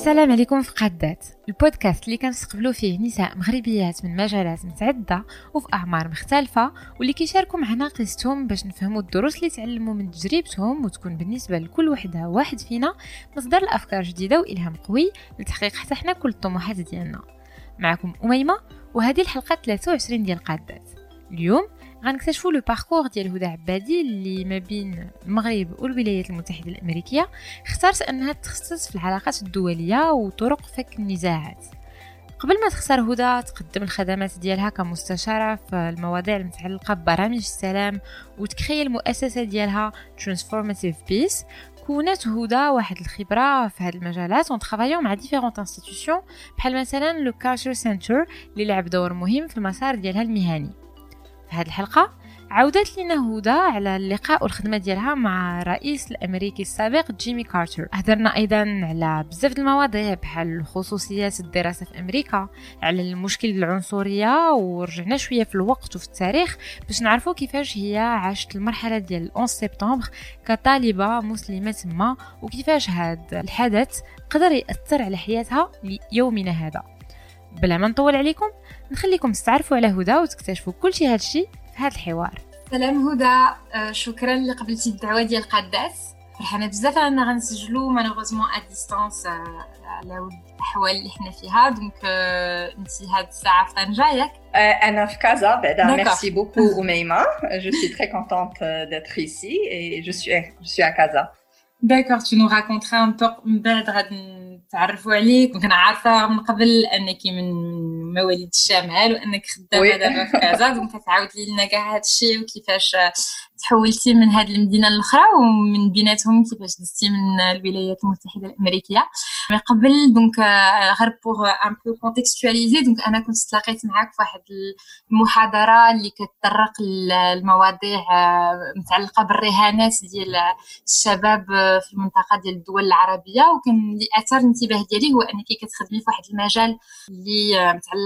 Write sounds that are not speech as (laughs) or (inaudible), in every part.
السلام عليكم في قادات. البودكاست اللي كنستقبلوا فيه نساء مغربيات من مجالات متعدده وفي أعمار مختلفة واللي كيشاركوا معنا قصتهم باش نفهموا الدروس اللي تعلموا من تجربتهم وتكون بالنسبة لكل وحدة واحد فينا مصدر لأفكار جديدة وإلهام قوي لتحقيق حتى حنا كل الطموحات ديالنا. معكم أميمة وهذه الحلقة 23 ديال قادات. اليوم غنكتشفوا لو باركور ديال هدى عبادي اللي ما بين المغرب والولايات المتحدة الأمريكية اختارت أنها تخصص في العلاقات الدولية وطرق فك النزاعات. قبل ما تختار هدى تقدم الخدمات ديالها كمستشارة في المواضيع المتعلقة ببرامج السلام وتكري المؤسسة ديالها Transformative Peace. كونت هدى واحد الخبرة في هذه المجالات ونتخافيو مع ديفيرونت انستيتيوشن بحال مثلا لو كارتر سنتر اللي لعب دور مهم في المسار ديالها المهني. في هذه الحلقة. عودت لنا هدى على اللقاء والخدمة ديالها مع الرئيس الأمريكي السابق جيمي كارتر. هدرنا أيضا على بزاف المواضيع بحال خصوصيات الدراسة في أمريكا على المشكل العنصرية ورجعنا شوية في الوقت وفي التاريخ باش نعرفوا كيفاش هي عاشت المرحلة ديال 11 سبتمبر كطالبة مسلمة تما وكيفاش هذا الحدث قدر يأثر على حياتها ليومنا هذا. بلا ما نطول عليكم نخليكم تستعرفوا على هدى وتكتشفوا كل شيء هادشي في هذا الحوار. سلام هدى. آه، شكرا اللي قبلتي الدعوة ديال قداس فرحانة بزاف أننا غنسجلوا مالوغوزمون ا ديستانس على ود الأحوال اللي حنا فيها. دونك انت هاد الساعة في طنجه ياك أنا في كازا. بعدا ميرسي بوكو أميمة. جو سوي تري كونتونت d'être ici et je suis je suis à Casa tu nous raconteras un peu. من بعد غادي نتعرفوا عليك. كنا عارفة من قبل أنك من مواليد الشمال وانك خدامه دابا في كازا (laughs) دونك تعاود لنا كاع هذا الشيء وكيفاش تحولتي من هذه المدينة الاخرى ومن بيناتهم كيفاش دزتي من الولايات المتحدة الأمريكية. من قبل دونك غير بوغ ان بو كونتكستواليزي دونك أنا كنت تلاقيت معاك في واحد المحاضرة اللي كتطرق للمواضيع متعلقة بالرهانات ديال الشباب في المنطقة ديال الدول العربية. وكان اللي اثار الانتباه ديالي هو أنك كتخدمي في واحد المجال اللي متعلق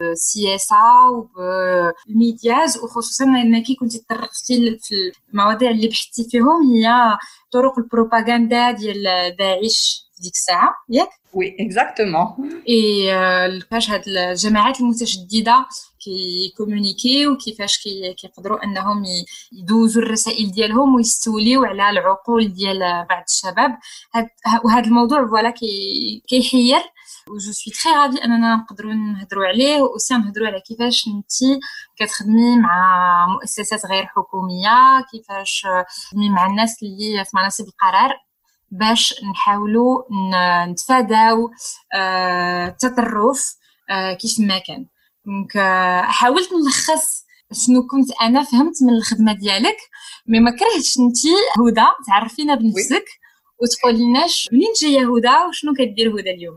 بالسياسة وبالميدياز وخصوصا انك كنتي تطرقتي في المواضيع اللي بحثتي فيهم هي طرق البروباغندا ديال داعش في ديك الساعة ياك؟ وي اكزاكتومون اي كيفاش هاد الجماعات المتشددة كيكومونيكي وكيفاش كيقدروا إنهم يدوزوا الرسائل ديالهم ويستوليو على العقول ديال بعض الشباب. وهذا الموضوع فوالا كيحير. وجو سوي تري رافي اننا نقدروا نهضروا عليه واوسي نهضروا على كيفاش انت كتخدمي مع مؤسسات غير حكوميه كيفاش تخدمي مع الناس اللي في مناصب القرار باش نحاولوا نتفاداو التطرف كيف ما كان دونك حاولت نلخص شنو كنت أنا فهمت من الخدمه ديالك مي ما كرهتش انت هدى تعرفينا بنفسك وتقولي لنا منين جاية هدى وشنو كدير هدى اليوم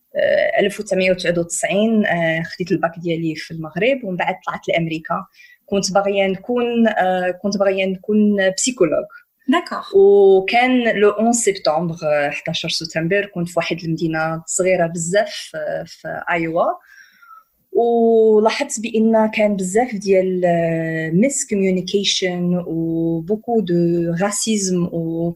1999 خديت الباك ديالي في المغرب ومن بعد طلعت لأمريكا. كنت باغية نكون كنت باغية نكون بسيكولوج. داكوغ وكان لو 11 سبتمبر 11 سبتمبر كنت في واحد المدينة صغيرة بزاف في إيوا. ولاحظت بأن كان بزاف ديال ميس كوميونيكيشن وبوكو دو راسيزم و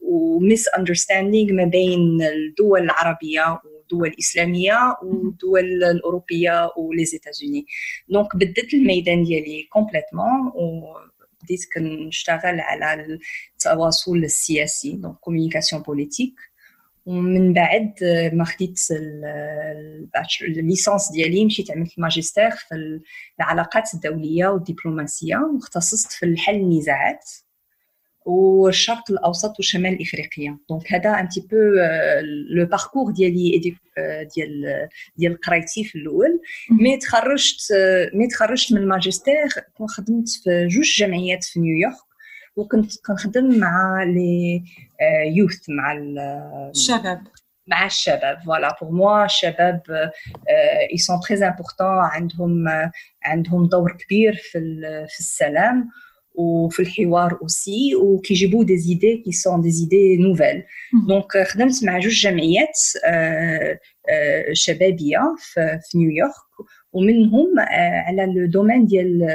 وميس اندرستاندينغ ما بين الدول العربية والدول الإسلامية والدول الأوروبية ولي زيتازوني دونك بدلت الميدان ديالي كومبليتمون وبديت كنشتغل على التواصل السياسي دونك كوميونيكاسيون بوليتيك ومن بعد ما خديت الليسانس ديالي مشيت عملت الماجستير في العلاقات الدولية والدبلوماسية واختصصت في حل النزاعات. والشرق الاوسط وشمال افريقيا دونك هذا ان تي بو لو باركور ديالي ديال ديال قرايتي في الأول. مي تخرجت مي تخرجت من الماجستير كنت خدمت في جوج جمعيات في نيويورك وكنت كنخدم مع لي يوث مع الشباب مع الشباب. Voilà. Pour moi الشباب ils sont très importants عندهم عندهم دور كبير في في السلام. وفي الحوار اوسي وكيجيبوا دي زيدي كي سون دي زيدي نوفيل دونك خدمت مع جوج جمعيات شبابيه في نيويورك ومنهم على لو دومين ديال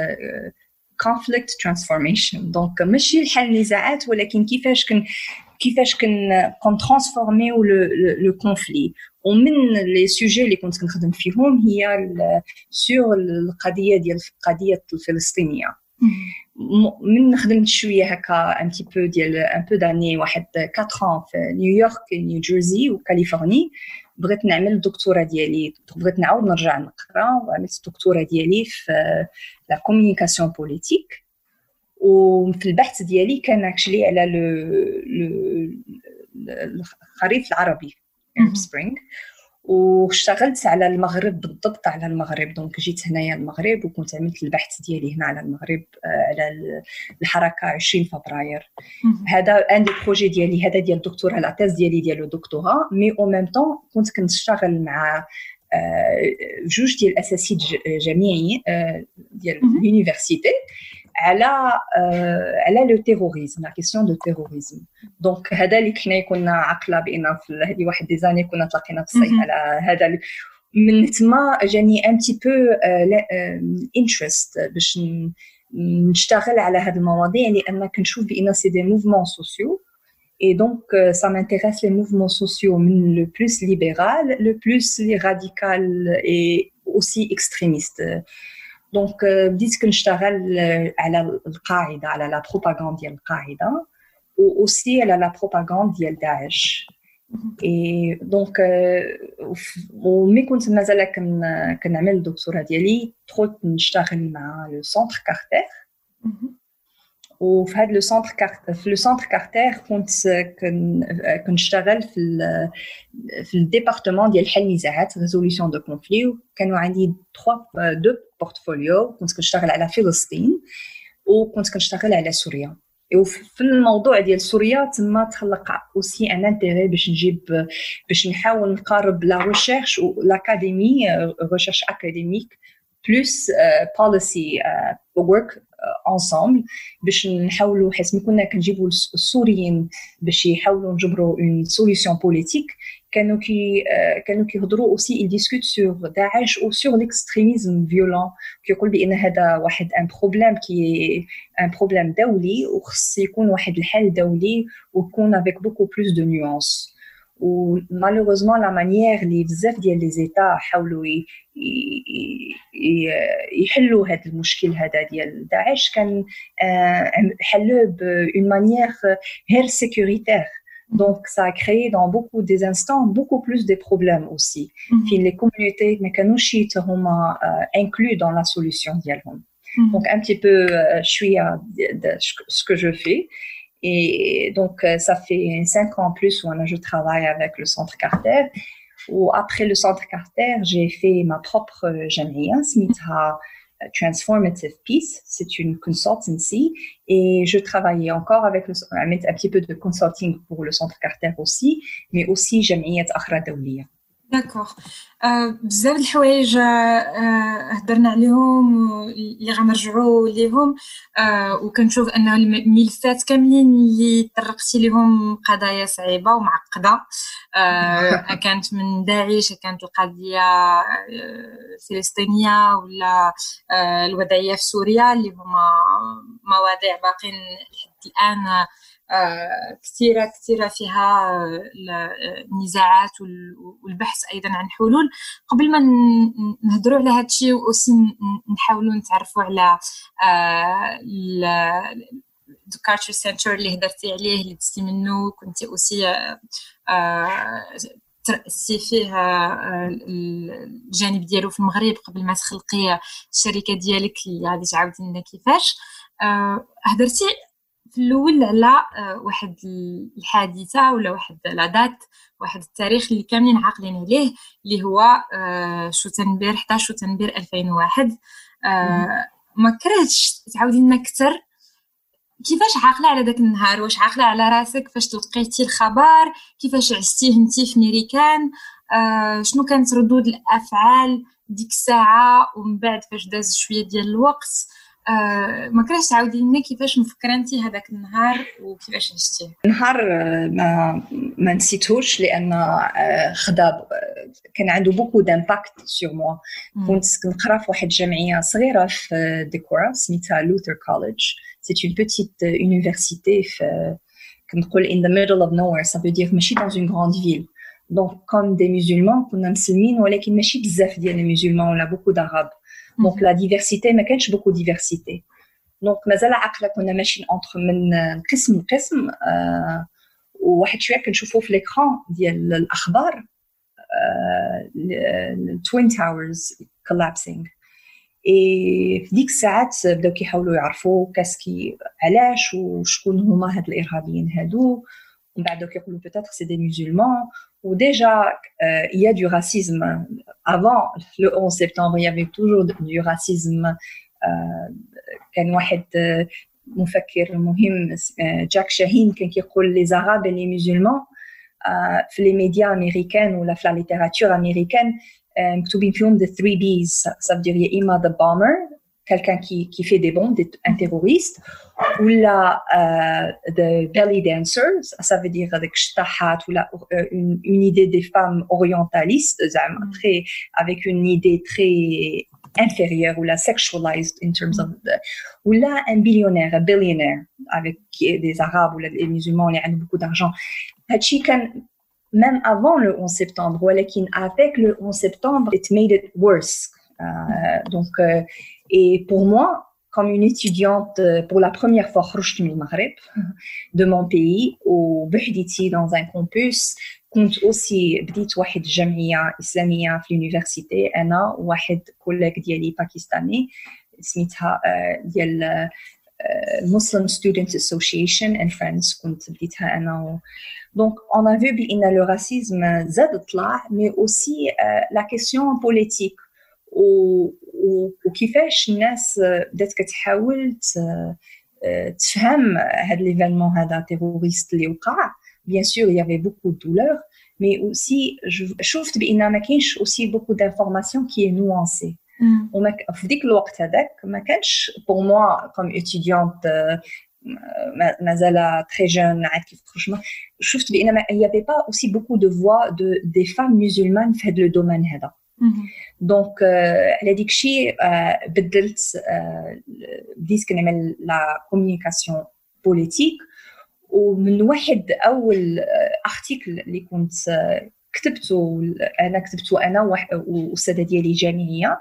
conflict transformation. دونك ماشي الحل النزاعات ولكن كيفاش كن كيفاش كن كنترانسفورميو لو كونفلي ومن لي سوجي اللي كنت كنخدم فيهم هي سور القضية ديال القضية الفلسطينية. من خدمت شوية هكا ان تي بو ديال ان بو داني واحد 4 في نيويورك نيو جيرسي وكاليفورني بغيت نعمل الدكتوراه ديالي بغيت نعاود نرجع نقرأ وعملت الدكتوراه ديالي في لا كومونيكاسيون بوليتيك وفي البحث ديالي كان اكشلي على لو الخريف العربي سبرينغ واشتغلت على المغرب بالضبط على المغرب. دونك جيت هنايا المغرب وكنت عملت البحث ديالي هنا على المغرب على الحركة 20 فبراير. هذا أن دي بروجي ديالي هذا ديال الدكتوراه لا تيز ديالي ديال الدكتوراه مي أو ميم طون كنت كنشتغل مع جوج ديال الأساتذة جامعي ديال اليونيفرسيتي على على لو تيروريزم لا كيسيون دو تيروريزم دونك هذا اللي حنا كنا عقله بان في هذه واحد دي زاني كنا تلاقينا في الصيف على هذا من تما جاني ان تي بو انترست باش نشتغل على هذه المواضيع لان كنشوف بان سي دي موفمون سوسيو Et donc, ça m'intéresse les mouvements sociaux, le plus libéral, le plus radical et aussi extrémiste. دونك بديت كنشتغل على القاعده على لا بروباغاند ديال القاعده واوسي على لا بروباغاند ديال داعش اي دونك ومي كنت مازال كنعمل الدكتوراه ديالي دخلت نشتغل مع لو سونتر كارتير وفي هذا لو كارتير في لو سونتر كارتير كنت كنشتغل في في الديبارتمون ديال حل النزاعات ريزوليسيون دو كونفلي وكانوا عندي 3 دو بورتفوليو كنت كنشتغل على فلسطين وكنت كنشتغل على سوريا. وفي الموضوع ديال سوريا تما تخلق اوسي ان انتيري باش نجيب باش نحاول نقارب لا ريشيرش لاكاديمي ريشيرش اكاديميك بلوس بوليسي ورك انصامبل باش نحاولوا حيت ما كنا كنجيبوا السوريين باش يحاولوا نجبروا اون سوليسيون بوليتيك كانوا كي كانوا كيهضروا اوسي ils discutent sur داعش أو sur l'extrémisme violent كيقول بأن هذا واحد ان بروبليم كي ان بروبليم دولي وخص يكون واحد الحل دولي ويكون افيك بوكو بلوس دو نيونس ومالوغوزمون لا مانيير اللي بزاف ديال لي زيتا حاولوا يحلوا هذا المشكل هذا ديال داعش كان حلوه بون مانيير غير سيكوريتير Donc, ça a créé dans beaucoup des instants beaucoup plus de problèmes aussi. Mm-hmm. Les communautés, mais que nous, euh, inclus dans la solution d'Yalhom. Mm-hmm. Donc, un petit peu, euh, je suis à ce que je fais. Et donc, ça fait cinq ans en plus où je travaille avec le Centre Carter. Ou après le Centre Carter, j'ai fait ma propre jamia, Smitha Transformative Peace. C'est une consultancy. Et je travaillais encore avec le, un petit peu de consulting pour le Centre Carter aussi, mais aussi jamiyat Akhra Dawliya. داكوغ بزاف د الحوايج هضرنا عليهم اللي غنرجعوا ليهم وكنشوف ان الملفات كاملين اللي طرقتي ليهم قضايا صعيبة ومعقدة. (laughs) كانت من داعش كانت القضية الفلسطينيه ولا الوضعية في سوريا اللي هما مواضيع باقين لحد الآن كثيره كثيرة فيها النزاعات والبحث أيضا عن حلول. قبل ما نهضروا على هذا الشيء وأوسي نحاولوا نتعرفوا على الكالتشر سنتر اللي هضرتي عليه اللي دزتي منه كنتي أوسي ترأسي فيه الجانب ديالو في المغرب قبل ما تخلقي الشركة ديالك اللي غادي تعاودي لنا كيفاش. هضرتي في الأول على واحد الحادثة ولا واحد لا دات واحد التاريخ اللي كاملين عاقلين عليه اللي هو شوتنبير 11 شوتنبير 2001 ما كرهتش تعاودي لنا أكثر كيفاش عاقلة على داك النهار؟ واش عاقلة على راسك؟ فاش تلقيتي الخبر؟ كيفاش عشتيه انت في ميريكان؟ آه شنو كانت ردود الأفعال ديك الساعة؟ ومن بعد فاش داز شوية ديال الوقت؟ آه ما كرهتش تعاودي لنا كيفاش مفكره انت هذاك النهار وكيفاش عشتيه نهار آه، ما ما نسيتوش لأن آه، خدا كان عنده بوكو دامباكت سور موا كنت كنقرا في واحد الجمعيه صغيرة في ديكورا سميتها لوثر كوليدج سي اون بوتيت يونيفرسيتي في كنقول in the middle of nowhere. Ça veut dire ماشي dans une grande ville. Donc comme des musulmans كنا مسلمين ولكن ماشي بزاف ديال المسلمين ولا بوكو d'arabes. دونك لا ديفرسيتي ما كانش بوكو ديفرسيتي دونك مازال عقله كنا ماشيين انتر من قسم لقسم آه وواحد شوية كنشوفوا في ليكران ديال الاخبار التوين تاورز كولابسينغ اي في ديك الساعات بداو كيحاولوا يعرفوا كاسكي علاش وشكون هما هاد الارهابيين هادو من بعد كيقولوا peut-être c'est des musulmans ou déjà euh, il y a du racisme avant le 11 septembre il y avait toujours du racisme euh, كان واحد مفكر مهم جاك شاهين كان كيقول les arabes et les musulmans في les médias américains ولا في la littérature américaine مكتوبين فيهم the three B's ça veut dire يا اما the bomber quelqu'un qui, qui fait des bombes, un terroriste, ou là, euh, de belly dancers, ça veut dire avec ou là, euh, une, une, idée des femmes orientalistes, mm. très, avec une idée très inférieure, ou la sexualized in terms of the, ou là, un billionnaire, un billionaire, avec des arabes ou les musulmans, ils ont beaucoup d'argent. Même avant le 11 septembre, ou avec le 11 septembre, it made it worse. Euh, donc, euh, et pour moi, comme une étudiante euh, pour la première fois de mon pays au بوحديتي dans un campus كنت aussi بديت واحد الجمعية إسلامية في اليونيفرسيتي أنا وواحد كوليك ديالي باكستاني سميتها ديال Muslim Students Association and Friends كنت بديتها أنا و... Donc, on a vu بأن le racisme زاد طلع mais aussi la question politique وكيفاش الناس بدات كتحاول تفهم هذا ليفينمون هذا تيروريست اللي وقع بيان سور يافي بوكو دولور مي اوسي شفت بان ما كاينش اوسي بوكو دانفورماسيون كي نوانسي وما في ديك الوقت هذاك ما كانش بور موا كوم اتيديونت مازال تري جون عاد كيف خرجنا شفت بان ما يافي با اوسي بوكو دو فوا دو دي فام مسلمان في هذا لو دومين هذا دونك على ديك الشيء بدلت بديت كنعمل لا كومونيكاسيون بوليتيك ومن واحد أول ارتيكل اللي كنت كتبته أنا كتبته أنا وأستاذة ديالي جامعيه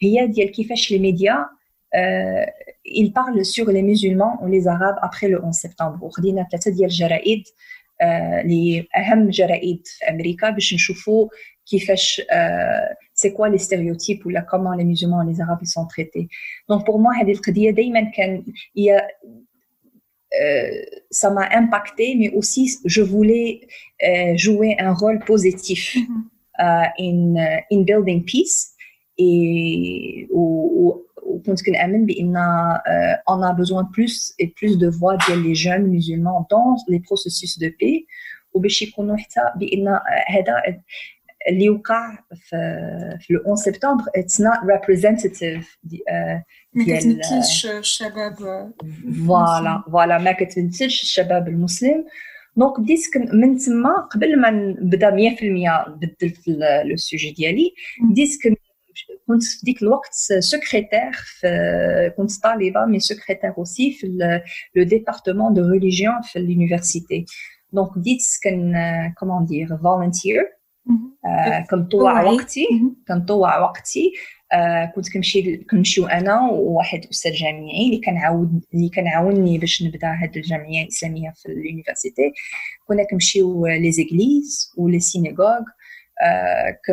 هي ديال كيفاش لي ميديا il parle sur les musulmans ou les arabes après le 11 septembre. وخدينا ثلاثة ديال الجرائد اللي اهم جرائد في امريكا باش نشوفوا كيفاش سي كوا لي ستيريوتيب ولا كومون لي musulmans لي arabes sont traités دونك بور موا هذه القضيه دائما كان هي ça m'a impacté, mais aussi je voulais euh, jouer un rôle positif uh, in, uh, in building peace. Et وكنت كنآمن بأن uh, on a besoin plus et plus de voix ديال les jeunes musulmans dans les processus de paix وباش يكونوا حتى بأن هذا اللي وقع في في لو 11 سبتمبر اتس نوت ريبريزنتيف ديال ما كتمثلش الشباب فوالا فوالا ما كتمثلش الشباب المسلم دونك بديت من تما قبل ما نبدا 100% بدلت لو سوجي ديالي بديت كنت في ديك الوقت سكرتير في كنت طالبه مي سكرتير اوسي في لو ديبارتمون دو ريليجيون في اليونيفرسيتي دونك بديت كن كومون دير فولنتير كنطوع وقتي كنطوع وقتي كنت كنمشي كنمشيو انا وواحد استاذ جامعي اللي كنعاود اللي كنعاونني باش نبدا هاد الجمعيه الاسلاميه في اليونيفرسيتي كنا كنمشيو لي زيغليز ولي سينيغوغ euh, que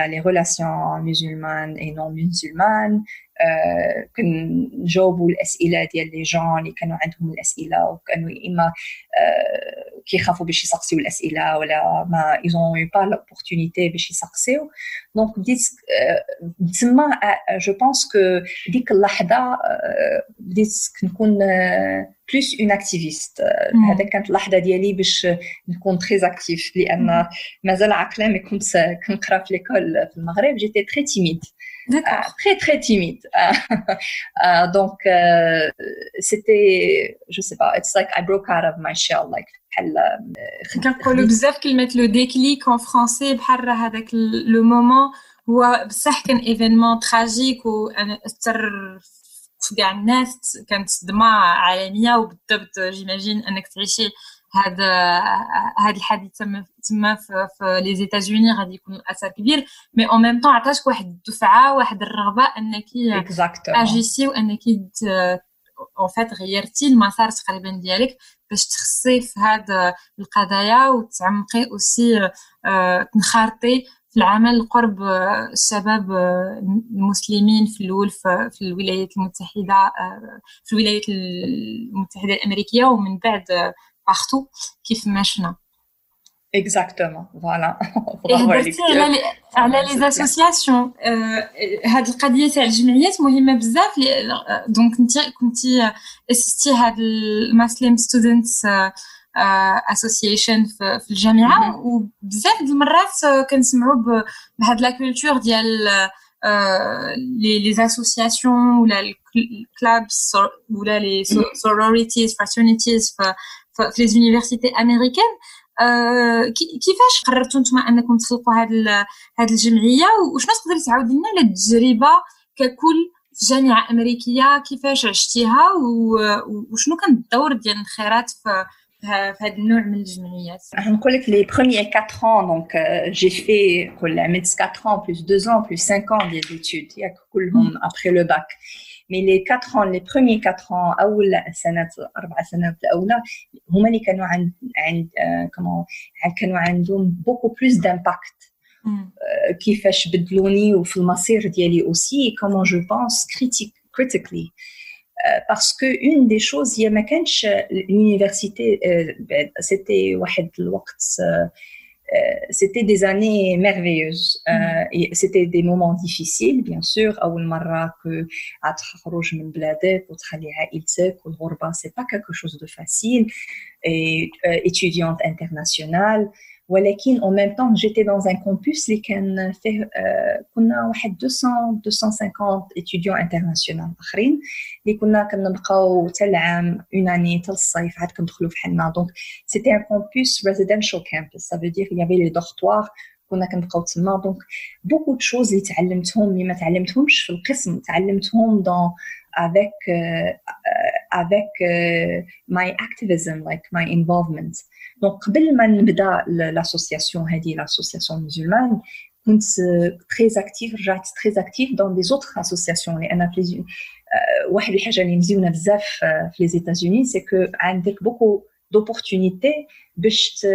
a les relations musulmanes et non musulmanes. مسلمان كنجاوبوا الأسئلة ديال لي جون اللي كانوا عندهم الأسئلة وكانوا إما كيخافوا باش يسقسيو الأسئلة ولا ما ايزون يو با لوبورتونيتي باش يسقسيو. دونك بديت تما جو بونس كو ديك اللحظة بديت كنكون بلوس اون اكتيفيست هذا كانت اللحظة ديالي باش نكون تري اكتيف لأن مازال عاقلة مي كنت كنقرا في ليكول في المغرب جيتي تري تيميد très très timide. (laughs) donc c'était, je sais pas, it's like I broke out of my shell, like كنقولوا بزاف كلمه لو ديكليك en français بحال هذاك لو مومون هو بصح كان ايفينمون تراجيك وانا اثر في كاع الناس كانت صدمه عالميه وبالضبط جيماجين انك تعيشي هذا هذا الحادث تم تما في, في لي زيتازوني غادي يكون أثر كبير. مي اون ميم طون عطاتك واحد الدفعة واحد الرغبة أنك اجيسي وأنك اون فات غيرتي المسار تقريبا ديالك باش تخصي في هاد القضايا وتعمقي أوسي تنخرطي في العمل قرب الشباب المسلمين في الأول في الولايات المتحدة في الولايات المتحدة الأمريكية ومن بعد بارتو كيف ما شفنا اكزاكتومون فوالا (laughs) هضرتي على على لي زاسوسياسيون هاد القضيه تاع الجمعيات مهمه بزاف دونك انت كنتي اسستي هاد المسلم ستودنتس اسوسيشن في الجامعه وبزاف د المرات كنسمعوا بهاد لا كولتور ديال لي لي اسوسياسيون ولا الكلابس ولا لي سوروريتيز فراترنيتيز في لي زونيفرسيتي امريكان كيفاش قررتوا نتوما أنكم تخلقوا هذه هذه الجمعية؟ وشنو تقدري تعاودي لنا على التجربة ككل في جامعة أمريكية؟ كيفاش عشتيها؟ وشنو كان الدور ديال الانخراط في في هذا النوع من الجمعيات نقول لك لي بروميير 4 ans donc j'ai fait كل عملت 4 ans plus 2 ans plus 5 ans des études ياك كلهم après le bac مي لي 4 ans لي بروميير 4 ans اول سنه اربع سنوات الاولى هما اللي كانوا عند عند كومون كانوا عندهم بوكو بلوس دامباكت كيفاش بدلوني وفي المصير ديالي اوسي كومون جو بونس كريتيك كريتيكلي parce que une des choses هي ما كانش l'université c'était واحد الوقت c'était des années merveilleuses euh, c'était des moments difficiles bien sûr أول مرة que تخرج من بلادك وتخلي عائلتك والغربة c'est pas quelque chose de facile et euh, étudiante internationale ولكن en même temps j'étais dans un campus اللي كان فيه كنا واحد 200 250 étudiants internationaux اخرين اللي كنا كنبقاو حتى العام اون اني حتى الصيف عاد كندخلوا في حنا دونك سيتي ان كامبوس ريزيدنشال كامبوس سا فو دير يافي لي دورتوار كنا كنبقاو تما دونك بوكو دو شوز اللي تعلمتهم اللي ما تعلمتهمش في القسم تعلمتهم دون avec uh, avec uh, my activism like my involvement donc قبل ما نبدا l'association هذه l'association musulmane كنت très active رجعت très active dans des autres associations لان في واحد الحاجه اللي مزيونه بزاف في لي ايتازوني سي كو عندك بوكو دوبورتونيتي باش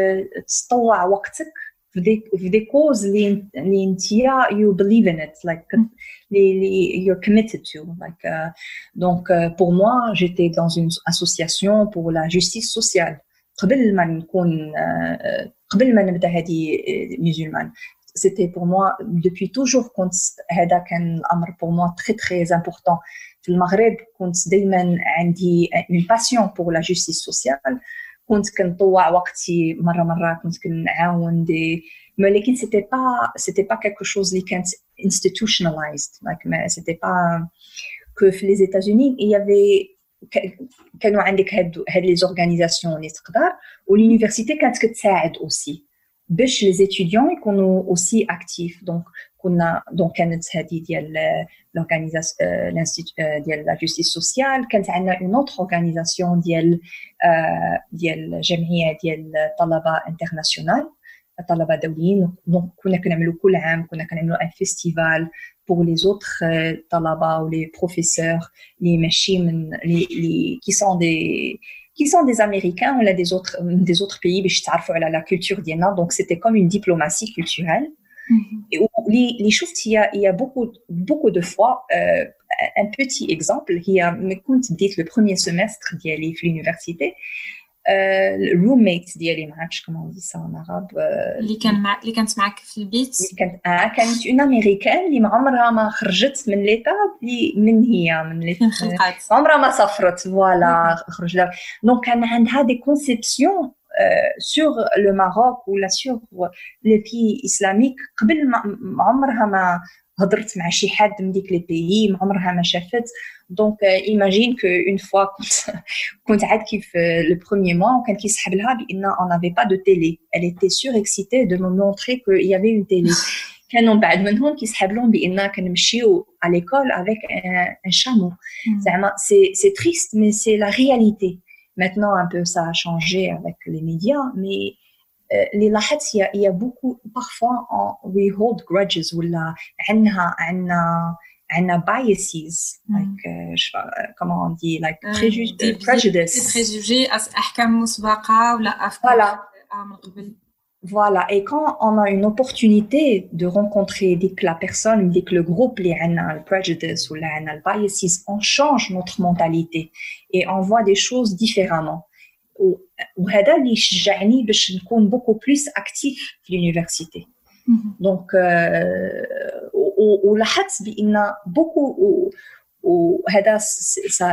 تطوع وقتك في دي في دي كوز اللي اللي انت يو بليف ان ات لايك اللي you're committed to like uh, donc uh, pour moi j'étais dans une association pour la justice sociale قبل ما نكون قبل ما نبدأ هذه musulmane. C'était pour moi depuis toujours كنت هذا كان الأمر pour moi très très important. في المغرب كنت دائما عندي une passion pour la justice sociale. كنت كنطوع وقتي مرة مرة كنت كنعاون دي ولكن سيتي با سيتي با كيلكو شوز اللي كانت like ما سيتي با كو في لي ايتازوني يافي كانوا عندك هاد هاد لي زورغانيزاسيون اللي تقدر واليونيفرسيتي كانت كتساعد اوسي باش لي زيتيديون يكونوا اوسي اكتيف دونك كنا دونك كانت هذه ديال لورغانيزاسيون ديال لا جوستيس سوسيال كانت عندنا اون اوتر اورغانيزاسيون ديال ديال جمعيه ديال الطلبه انترناسيونال طلبه دوليين دونك كنا كنعملوا كل عام كنا كنعملوا ان فيستيفال pour les autres طلبه ou les professeurs اللي ماشي من اللي qui sont des qui sont des Américains ou là des autres des autres pays باش تعرفوا على la culture ديالنا donc c'était comme une diplomatie culturelle et les choses il y a il y a beaucoup beaucoup de fois un petit exemple هي ملي كنت بديت لو بروميير سيمستر ديالي في l'université الروميت ديالي ما عرفتش كومون دي سا ان عرب اللي كان مع اللي كانت معك في البيت اللي كانت آه كانت اون امريكان اللي ما عمرها ما خرجت من ليتا اللي من هي من ليتا عمرها ما سافرت فوالا خرج لها دونك كان عندها دي كونسيبسيون سور لو ماروك ولا سور لي بي اسلاميك قبل ما عمرها ما هضرت مع شي حد من ديك لي بيي ما عمرها ما شافت دونك ايماجين كو اون فوا كنت كنت عاد كيف لو بروميير موا وكان كيسحب لها بان اون نافي با دو تيلي elle était surexcitée de me montrer que il y avait une télé كانوا بعد منهم كيسحب لهم بان كنمشيو à l'école avec un, un chameau زعما سي سي تريست مي سي لا رياليتي maintenant un peu ça a changé avec les médias mais اللي لاحظت هي هي بوكو parfois we hold grudges ولا عندنا عندنا عندنا biases like uh, comment on dit like prejudice prejudice préjugés احكام مسبقه ولا افكار voilà. من قبل Voilà, et quand on a une opportunité de rencontrer, dès que la personne, dès que le groupe, les le prejudice ou le biases, on change notre mentalité et on voit des choses différemment. وهذا اللي شجعني باش نكون beaucoup plus actif في l'université. Donc, ولاحظت بان beaucoup وهذا ça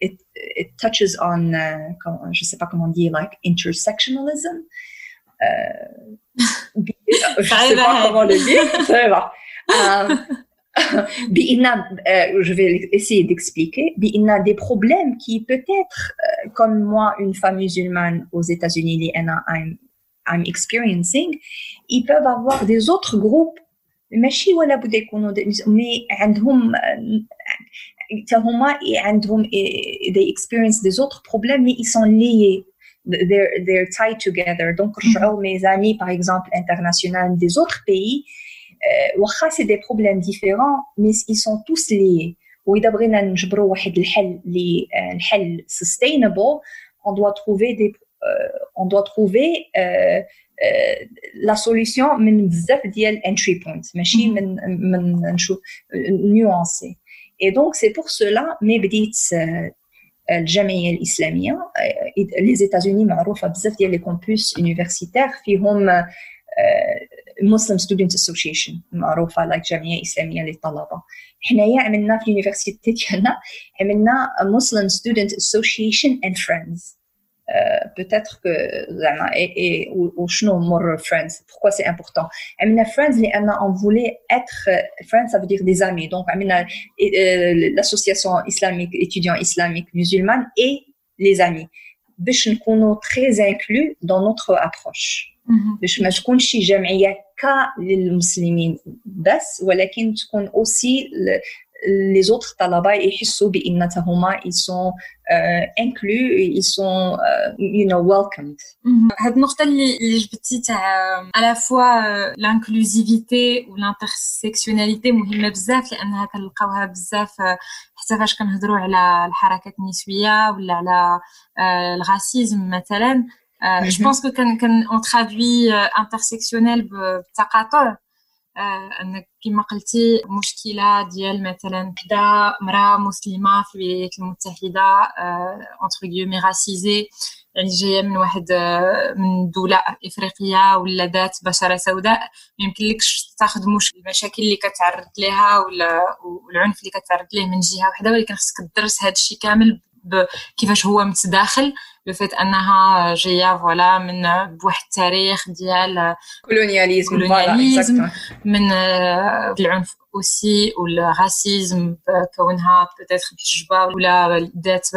it, it touches on uh, je sais pas comment dire like intersectionalism euh, je sais pas comment le dire ça va euh, je vais essayer d'expliquer il y a des problèmes qui peut-être euh, comme moi une femme musulmane aux États-Unis les I'm, I'm experiencing ils peuvent avoir des autres groupes ماشي ولا بد يكونوا مي عندهم حتى هما عندهم they experience des autres problèmes mais ils sont liés they're, they're tied together donc رجعوا mes amis par exemple internationaux des autres pays واخا c'est des problèmes différents mais ils sont tous liés واذا بغينا نجبروا واحد الحل اللي الحل sustainable on doit trouver des on doit trouver لا سوليسيون من بزاف ديال entry points ماشي من من نشوف نيوانسي اي دونك سي بور سولا مي بديت الجمعيه الاسلاميه لي زيتازوني معروفه بزاف ديال لي كومبوس يونيفرسيتير فيهم مسلم ستودنت اسوسيشن معروفه لايك جمعيه اسلاميه للطلبه حنايا عملنا في اليونيفرسيتي ديالنا عملنا مسلم ستودنت اسوسيشن اند فريندز Euh, peut-être que et, et ou شنو more friends pourquoi c'est important عملنا friends لان on voulait être friends ça veut dire des amis donc عملنا l'association islamique étudiants islamiques musulmanes et les amis باش نكونوا très inclus dans notre approche باش ما تكونش جمعيه ك للمسلمين بس ولكن تكون aussi les autres talaba يحسوا بان هما ils sont uh, inclus ils sont uh, know welcomed. هاد النقطة اللي جبتي تاع على فوا لانكلوزيفيتي والانترسيكسيوناليتي مهمة بزاف لأنها كنلقاوها بزاف حتى فاش كنهضروا على الحركات النسوية ولا على الغاسيزم مثلا. جو بونس كو كان كان اون ترادوي انترسيكسيونيل بالتقاطع انك كما قلتي مشكله ديال مثلا حدا مراه مسلمه في الولايات المتحده اونتر غيومي راسيزي يعني جاية من واحد من دوله افريقيه ولا ذات بشره سوداء ما يمكنلكش تاخذ مشكل المشاكل اللي كتعرض لها ولا والعنف اللي كتعرض ليه من جهه واحدة ولكن خصك تدرس هذا الشيء كامل كيفاش هو متداخل لو فيت انها جاية فوالا من بواحد التاريخ ديال كولونياليزم كولونياليزم من العنف اوسي والراسيزم كونها بوتيتر محجبه ولا ذات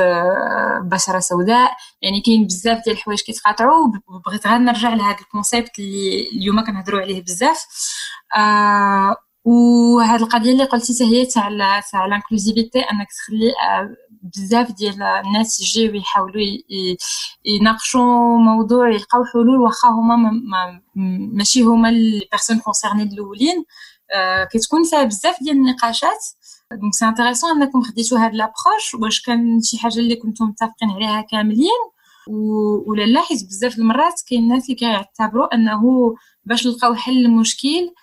بشره سوداء يعني كاين بزاف ديال الحوايج كيتقاطعوا بغيت غير نرجع لهذا الكونسيبت اللي اليوم كنهضروا عليه بزاف آه وهاد القضية اللي قلتي هي تاع تاع لانكلوزيفيتي أنك تخلي بزاف ديال الناس يجيو يحاولوا يناقشوا موضوع يلقاو حلول واخا هما ما ماشي هما لي بيرسون كونسيرني الأولين. آه كتكون فيها بزاف ديال النقاشات. دونك سي انتريسون أنكم خديتوا هاد لابروش واش كان شي حاجة اللي كنتم متفقين عليها كاملين. ولا لا حيت بزاف المرات كاين الناس اللي كيعتبروا أنه باش نلقاو حل للمشكل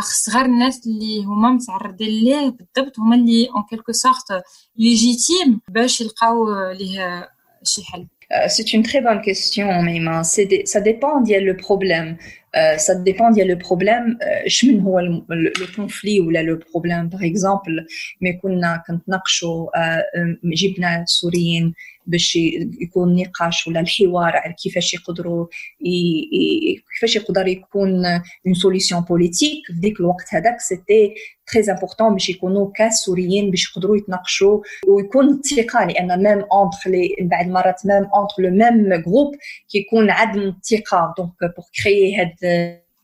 خص غير الناس اللي هما متعرضين ليه بالضبط هما اللي اون كيلكو سورت ليجيتيم باش يلقاو ليه شي حل C'est une très bonne question, Maïma. Ça dépend de le problème. Euh, ça dépend il y a le problème je euh, le, le conflit ou là le problème par exemple mais كنا كنتناقشوا جبنا سوريين باش يكون نقاش ولا الحوار على كيفاش يقدروا كيفاش يقدر يكون اون سوليسيون بوليتيك في ديك الوقت هذاك سيتي تري امبورطون باش يكونوا كاس سوريين باش يقدروا يتناقشوا ويكون الثقة لأن ميم اونتر لي بعد مرات ميم اونتر لو ميم جروب كيكون عدم الثقة. دونك بور كريي هاد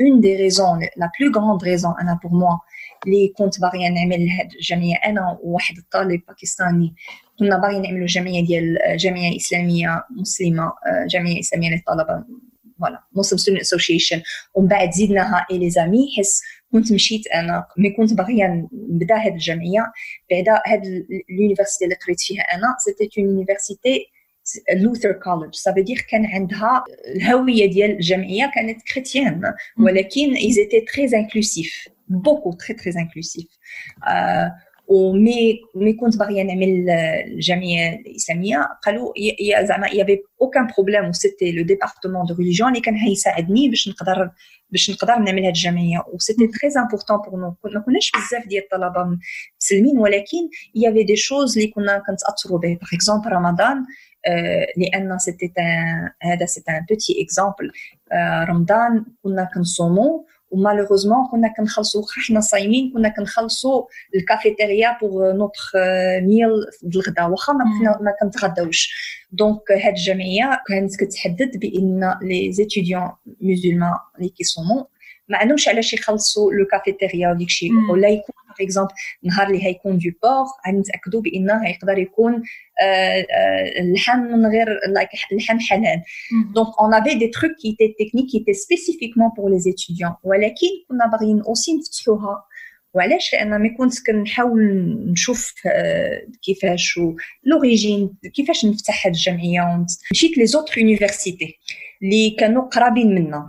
une des raisons la plus grande raison انا pour moi اللي كنت باغيه نعمل هاد الجمعيه انا وواحد الطالب باكستاني كنا باغيين نعملوا جمعيه ديال جمعيه اسلاميه مسلمه جمعيه اسلاميه للطلبه فوالا مسلم ستودنت اسوسيشن ومن بعد زيدناها اي لي زامي حس كنت مشيت انا مي كنت باغيه نبدا هاد الجمعيه بعدا هاد اليونيفرسيتي اللي قريت فيها انا سيتي اون يونيفرسيتي لوثر كولج سا دير كان عندها الهويه ديال الجمعيه كانت كريتيان ولكن ils étaient très inclusifs beaucoup très très inclusifs ومي مي كنت باغية نعمل الجمعيه الإسلامية. قالوا زعما يافي اوكان بروبليم وسيتي لو ديبارتمون دو ريليجيون اللي كان هيساعدني باش نقدر باش نقدر نعمل هاد الجمعيه وسيتي تري امبورطون بور نو ما كناش بزاف ديال الطلبة مسلمين ولكن يافي دي شوز اللي كنا كنتأثروا به باغ اكزومبل رمضان لأن سيتي هذا سيتي ان بوتي اكزومبل رمضان كنا كنصومو ومالوغوزمون كنا كنخلصوا حنا صايمين كنا كنخلصوا الكافيتيريا بوغ نوتر ميل الغدا واخا ما ما كنتغداوش دونك هاد الجمعيه كانت كتحدد بان لي زيتيديون مسلمان اللي كيصوموا ما عندهمش علاش يخلصوا لو كافيتيريا وديك الشيء. ولا يكون باغ اكزومبل نهار اللي هيكون دو بور غنتاكدوا بأنه يقدر يكون اللحم من غير اللحم حلال. دونك اون افي دي تروك كي تي تكنيك كي تي سبيسيفيكمون بور لي ستوديون ولكن كنا باغيين اوسي نفتحوها. وعلاش؟ لأن مي كنت كنحاول نشوف كيفاش لوريجين كيفاش نفتح هاد الجمعية مشيت لي زوتر يونيفرسيتي اللي كانوا قرابين منا.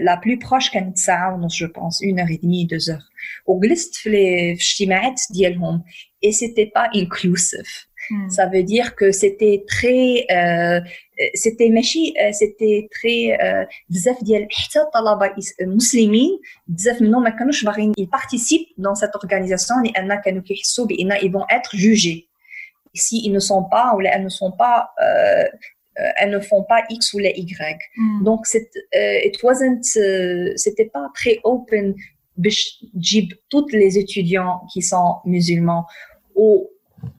لا بلو بروش كانت ساعه ونص جو بونس اون اور دمي دو زور وجلست في الاجتماعات ديالهم. اي سيتي با انكلوسيف Ça veut dire que c'était très euh, c'était ماشي c'était très بزاف ديال حتى الطلبه المسلمين بزاف منهم ما كانوش باغيين يبارتيسيب dans cette organisation لان كانوا كيحسوا بان ils vont être jugés si ils ne sont pas ou elles ne sont pas euh, elles ne font pas X ou les Y. Mm. Donc, uh, it wasn't, uh, c'était pas très open de toutes les étudiants qui sont musulmans. Ou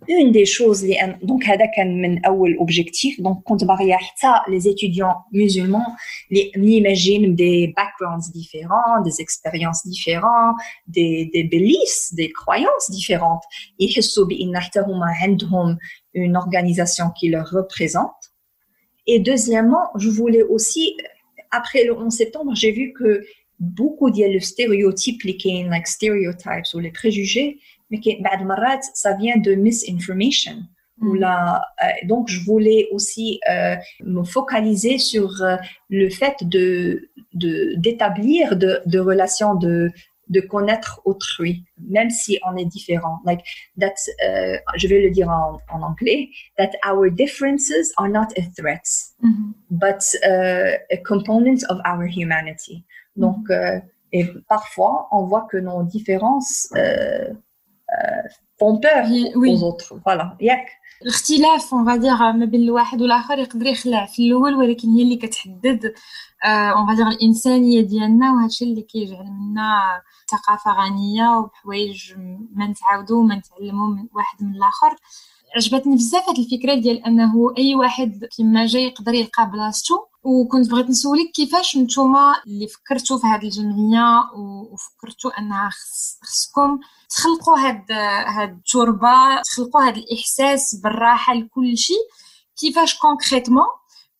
une des choses donc هذا كان من اول objectif donc كنت باغيه حتى les étudiants musulmans les n'imagine des backgrounds différents des expériences différentes des des beliefs des croyances différentes يحسوا بان حتى هما عندهم une organisation qui leur représente et deuxièmement je voulais aussi après le 11 septembre j'ai vu que beaucoup de stéréotypes les like stereotypes ou les préjugés mais بعد مرات ça vient de misinformation ou la, donc je voulais aussi euh, me focaliser sur euh, le fait de d'établir de, de relations de de connaître autrui même si on est différent like that uh, je vais le dire en, en, anglais that our differences are not a threat mm -hmm. but uh, a component of our humanity donc euh, et parfois on voit que nos différences euh, font peur oui. aux autres. Voilà ياك. الاختلاف اون فادير ما بين الواحد والآخر يقدر يخلع في الأول ولكن هي اللي كتحدد اون فادير الإنسانية ديالنا وهادشي اللي كيجعل منا ثقافة غنية وبحوايج ما نتعاودوا وما نتعلموا من واحد من الآخر. عجبتني بزاف هاد الفكرة ديال أنه أي واحد كيما جاي يقدر يلقى بلاصتو. وكنت بغيت نسولك كيفاش نتوما اللي فكرتوا في هاد الجمعية وفكرتوا أنها خصكم تخلقوا هاد هاد التربة تخلقوا هاد الإحساس بالراحة لكل شيء. كيفاش كونكريتمون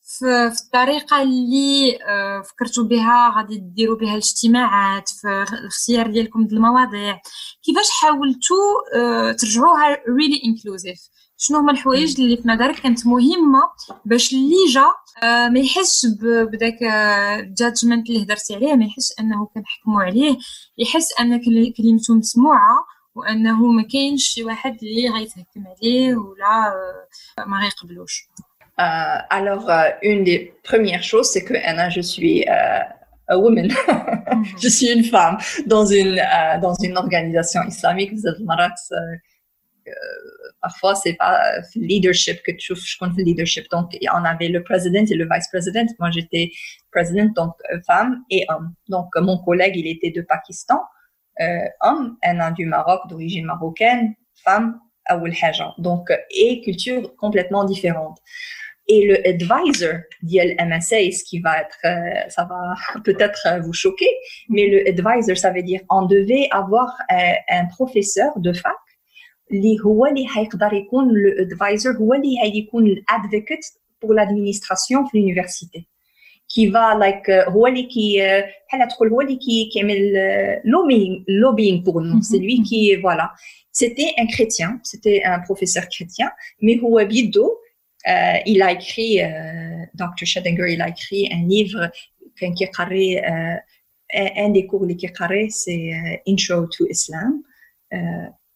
في, الطريقة اللي آه، فكرتوا بها غادي ديروا بها الاجتماعات في الاختيار ديالكم المواضيع. كيفاش حاولتوا آه، ترجعوها ريلي انكلوزيف شنو هما الحوايج اللي في نظرك كانت مهمة باش اللي جا آه، ما يحسش بداك الجادجمنت اللي هضرتي عليه ما يحسش أنه كنحكموا عليه يحس ان كلمته مسموعه وأنه ما كاينش شي واحد اللي غيتهكم عليه ولا ما غيقبلوش Euh, alors, euh, une des premières choses, c'est que Anna, je suis euh, a woman. Mhm. (laughs) je suis une femme dans une dans une organisation islamique. Vous êtes parfois c'est pas leadership que tu je compte leadership. Donc on avait le président et le vice président moi j'étais président donc femme et homme. Donc mon collègue il était de Pakistan euh, homme Anna du Maroc d'origine marocaine femme donc et culture complètement différente. Et le advisor d'IL MSA, ce qui va être, euh, ça va (laughs) peut-être euh, vous choquer, mais le advisor, ça veut dire on devait avoir euh, un professeur de fac اللي هو اللي حيقدر يكون الادفايزر هو اللي حيكون الادفوكيت pour l'administration في l'université qui va like هو اللي كي بحال تقول هو اللي كي كيعمل lobbying lobbying pour nous c'est lui qui voilà c'était un chrétien c'était un professeur chrétien mais هو بيدو euh, il a écrit, euh, Dr. Schedinger, il a écrit un livre qui est euh, un des cours qui est c'est euh, Intro to Islam.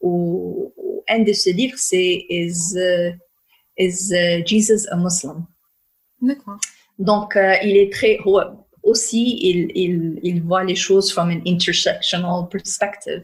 Euh, ou, un de ces livres, c'est Is, uh, Is uh, Jesus a Muslim? D'accord. Donc, euh, il est très aussi, il, il, il voit les choses from an intersectional perspective.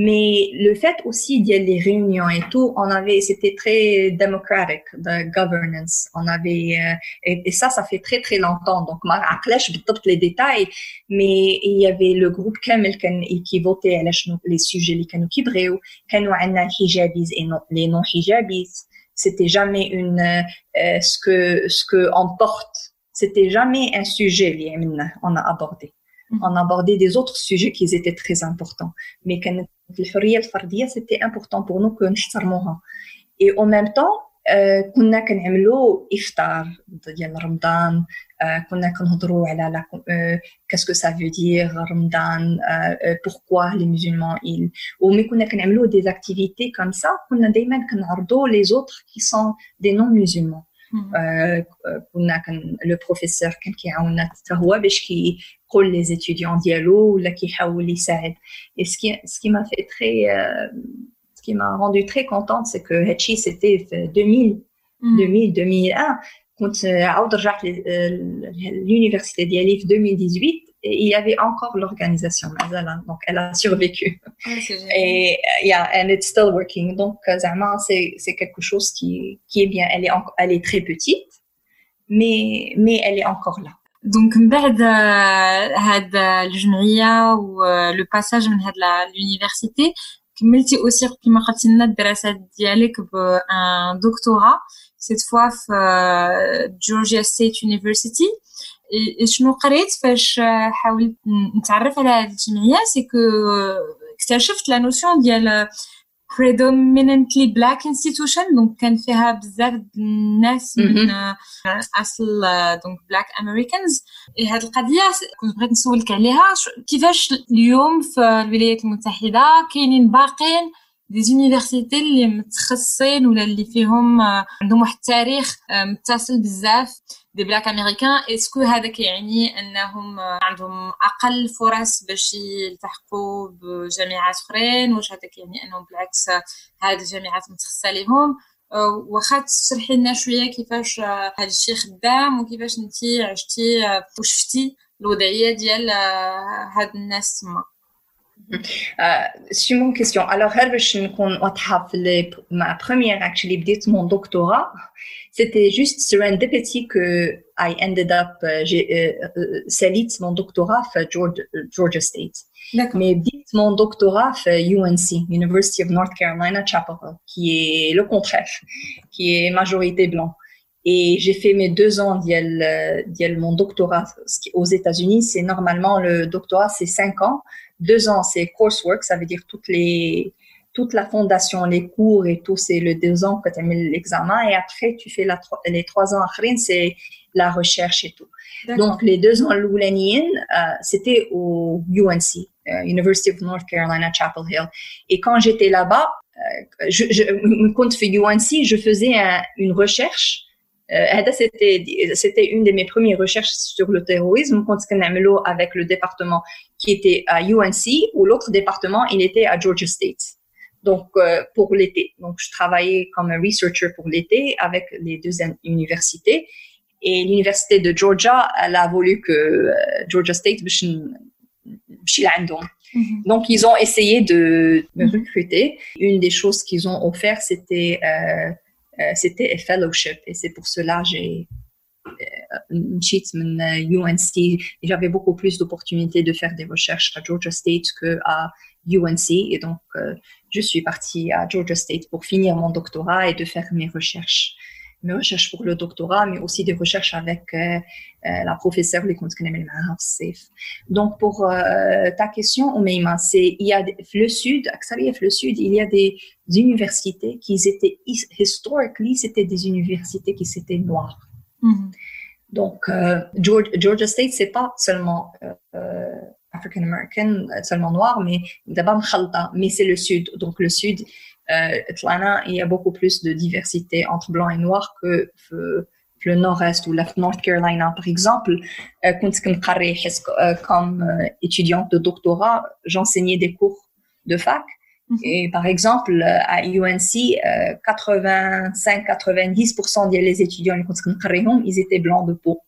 Mais le fait aussi d'y aller les réunions et tout, on avait, c'était très démocratique, de governance. On avait, euh, et, ça, ça fait très très longtemps. Donc, je ne les détails, mais il y avait le groupe Kamel qui votait les sujets les qui bréou, hijabis et les non hijabis. C'était jamais une, euh, ce que, ce que on porte. C'était jamais un sujet, on a abordé. Mm-hmm. On a abordé des autres sujets qui étaient très importants. Mais الحريه الفرديه سيتي امبورطون بور نو كو نحترموها اي او ميم طون كنا كنعملو افطار ديال رمضان uh, كنا كنهضروا على لا كاسكو سا فو دير رمضان بوركوا لي مسلمون il ومي كنا كنعملو دي زاكتيفيتي كوم سا كنا دائما كنعرضو لي زوتر كي سون دي نون مسلمون كنا كان لو بروفيسور كان كيعاوننا حتى هو باش كي les étudiants diallo là qui et ce qui ce qui m'a fait très euh, ce qui m'a rendu très contente c'est que Hachi c'était 2000 2000 2001 quand euh, euh, l'université d'Yalif 2018 et il y avait encore l'organisation hein. donc elle a survécu. Et euh, yeah and it's still working. Donc c'est c'est quelque chose qui qui est bien. Elle est en, elle est très petite mais mais elle est encore là. Donc من بعد هاد الجمعية ولو باساج من هاد l'université كملتي aussi كما قلتي لنا الدراسات ديالك بان دكتوراه cette fois في Georgia State University. شنو قريت؟ فاش حاولت نتعرف على هذه الجمعية سي كو اكتشفت لا نوسيون ديال predominantly black institution دونك كان فيها بزاف الناس من اصل دونك black Americans. هاد القضية كنت بغيت نسولك عليها كيفاش اليوم في الولايات المتحدة كاينين باقين دي زونيفرسيتي اللي متخصصين ولا اللي فيهم عندهم واحد التاريخ متصل بزاف. دي بلاك امريكان اسكو هذا كيعني انهم عندهم أقل فرص باش يلتحقوا بجامعات اخرين واش هذا كيعني انهم بالعكس هذه الجامعات متخصصه لهم واخا تشرحي لنا شوية كيفاش هذا الشيء خدام وكيفاش انت عشتي وشفتي الوضعيه ديال هاد الناس تما C'est une question. Alors, ma première actually mon doctorat, c'était juste serendipity que I ended up euh, j'ai euh, mon doctorat à Georgia, Georgia State. Mais dit mon doctorat à UNC, University of North Carolina Chapel Hill, qui est le contraire, qui est majorité blanc. Et j'ai fait mes deux ans de mon doctorat aux États-Unis. C'est normalement le doctorat, c'est cinq ans. Deux ans, c'est coursework, ça veut dire toutes les, toute la fondation, les cours et tout, c'est le deux ans que tu as mis l'examen. Et après, tu fais la, les trois ans après, c'est la recherche et tout. Donc, les deux ans l'Oulanienne, euh, c'était au UNC, euh, University of North Carolina, Chapel Hill. Et quand j'étais là-bas, euh, je, je, me compte fait UNC, je faisais une recherche euh, c'était c'était une de mes premières recherches sur le terrorisme qu'on avec le département qui était à UNC ou l'autre département il était à Georgia State. Donc euh, pour l'été. Donc je travaillais comme researcher pour l'été avec les deux universités. Et l'université de Georgia elle a voulu que euh, Georgia State mm-hmm. donc ils ont essayé de me mm-hmm. recruter. Une des choses qu'ils ont offert c'était euh, euh, c'était un fellowship. Et c'est pour cela j'ai une cheat UNC j'avais beaucoup plus d'opportunités de faire des recherches à Georgia State que à UNC et donc euh, je suis partie à Georgia State pour finir mon doctorat et de faire mes recherches. Mes recherches pour le doctorat, mais aussi des recherches avec euh, euh, la professeure les Donc pour euh, ta question, Omeima, c'est il y a le sud, le sud, il y a des, universités qui étaient historiquement c'était des universités qui étaient noires. Mm-hmm. Donc Georgia, Georgia State c'est pas seulement African American, seulement noir, mais d'abord mais c'est le sud. Donc le sud euh, il y a beaucoup plus de diversité entre blanc et noir que le nord-est ou la North Carolina, par exemple. Euh, euh, comme étudiante de doctorat, j'enseignais des cours de fac. Et par exemple, à UNC, 85-90% des étudiants ils étaient blancs de peau.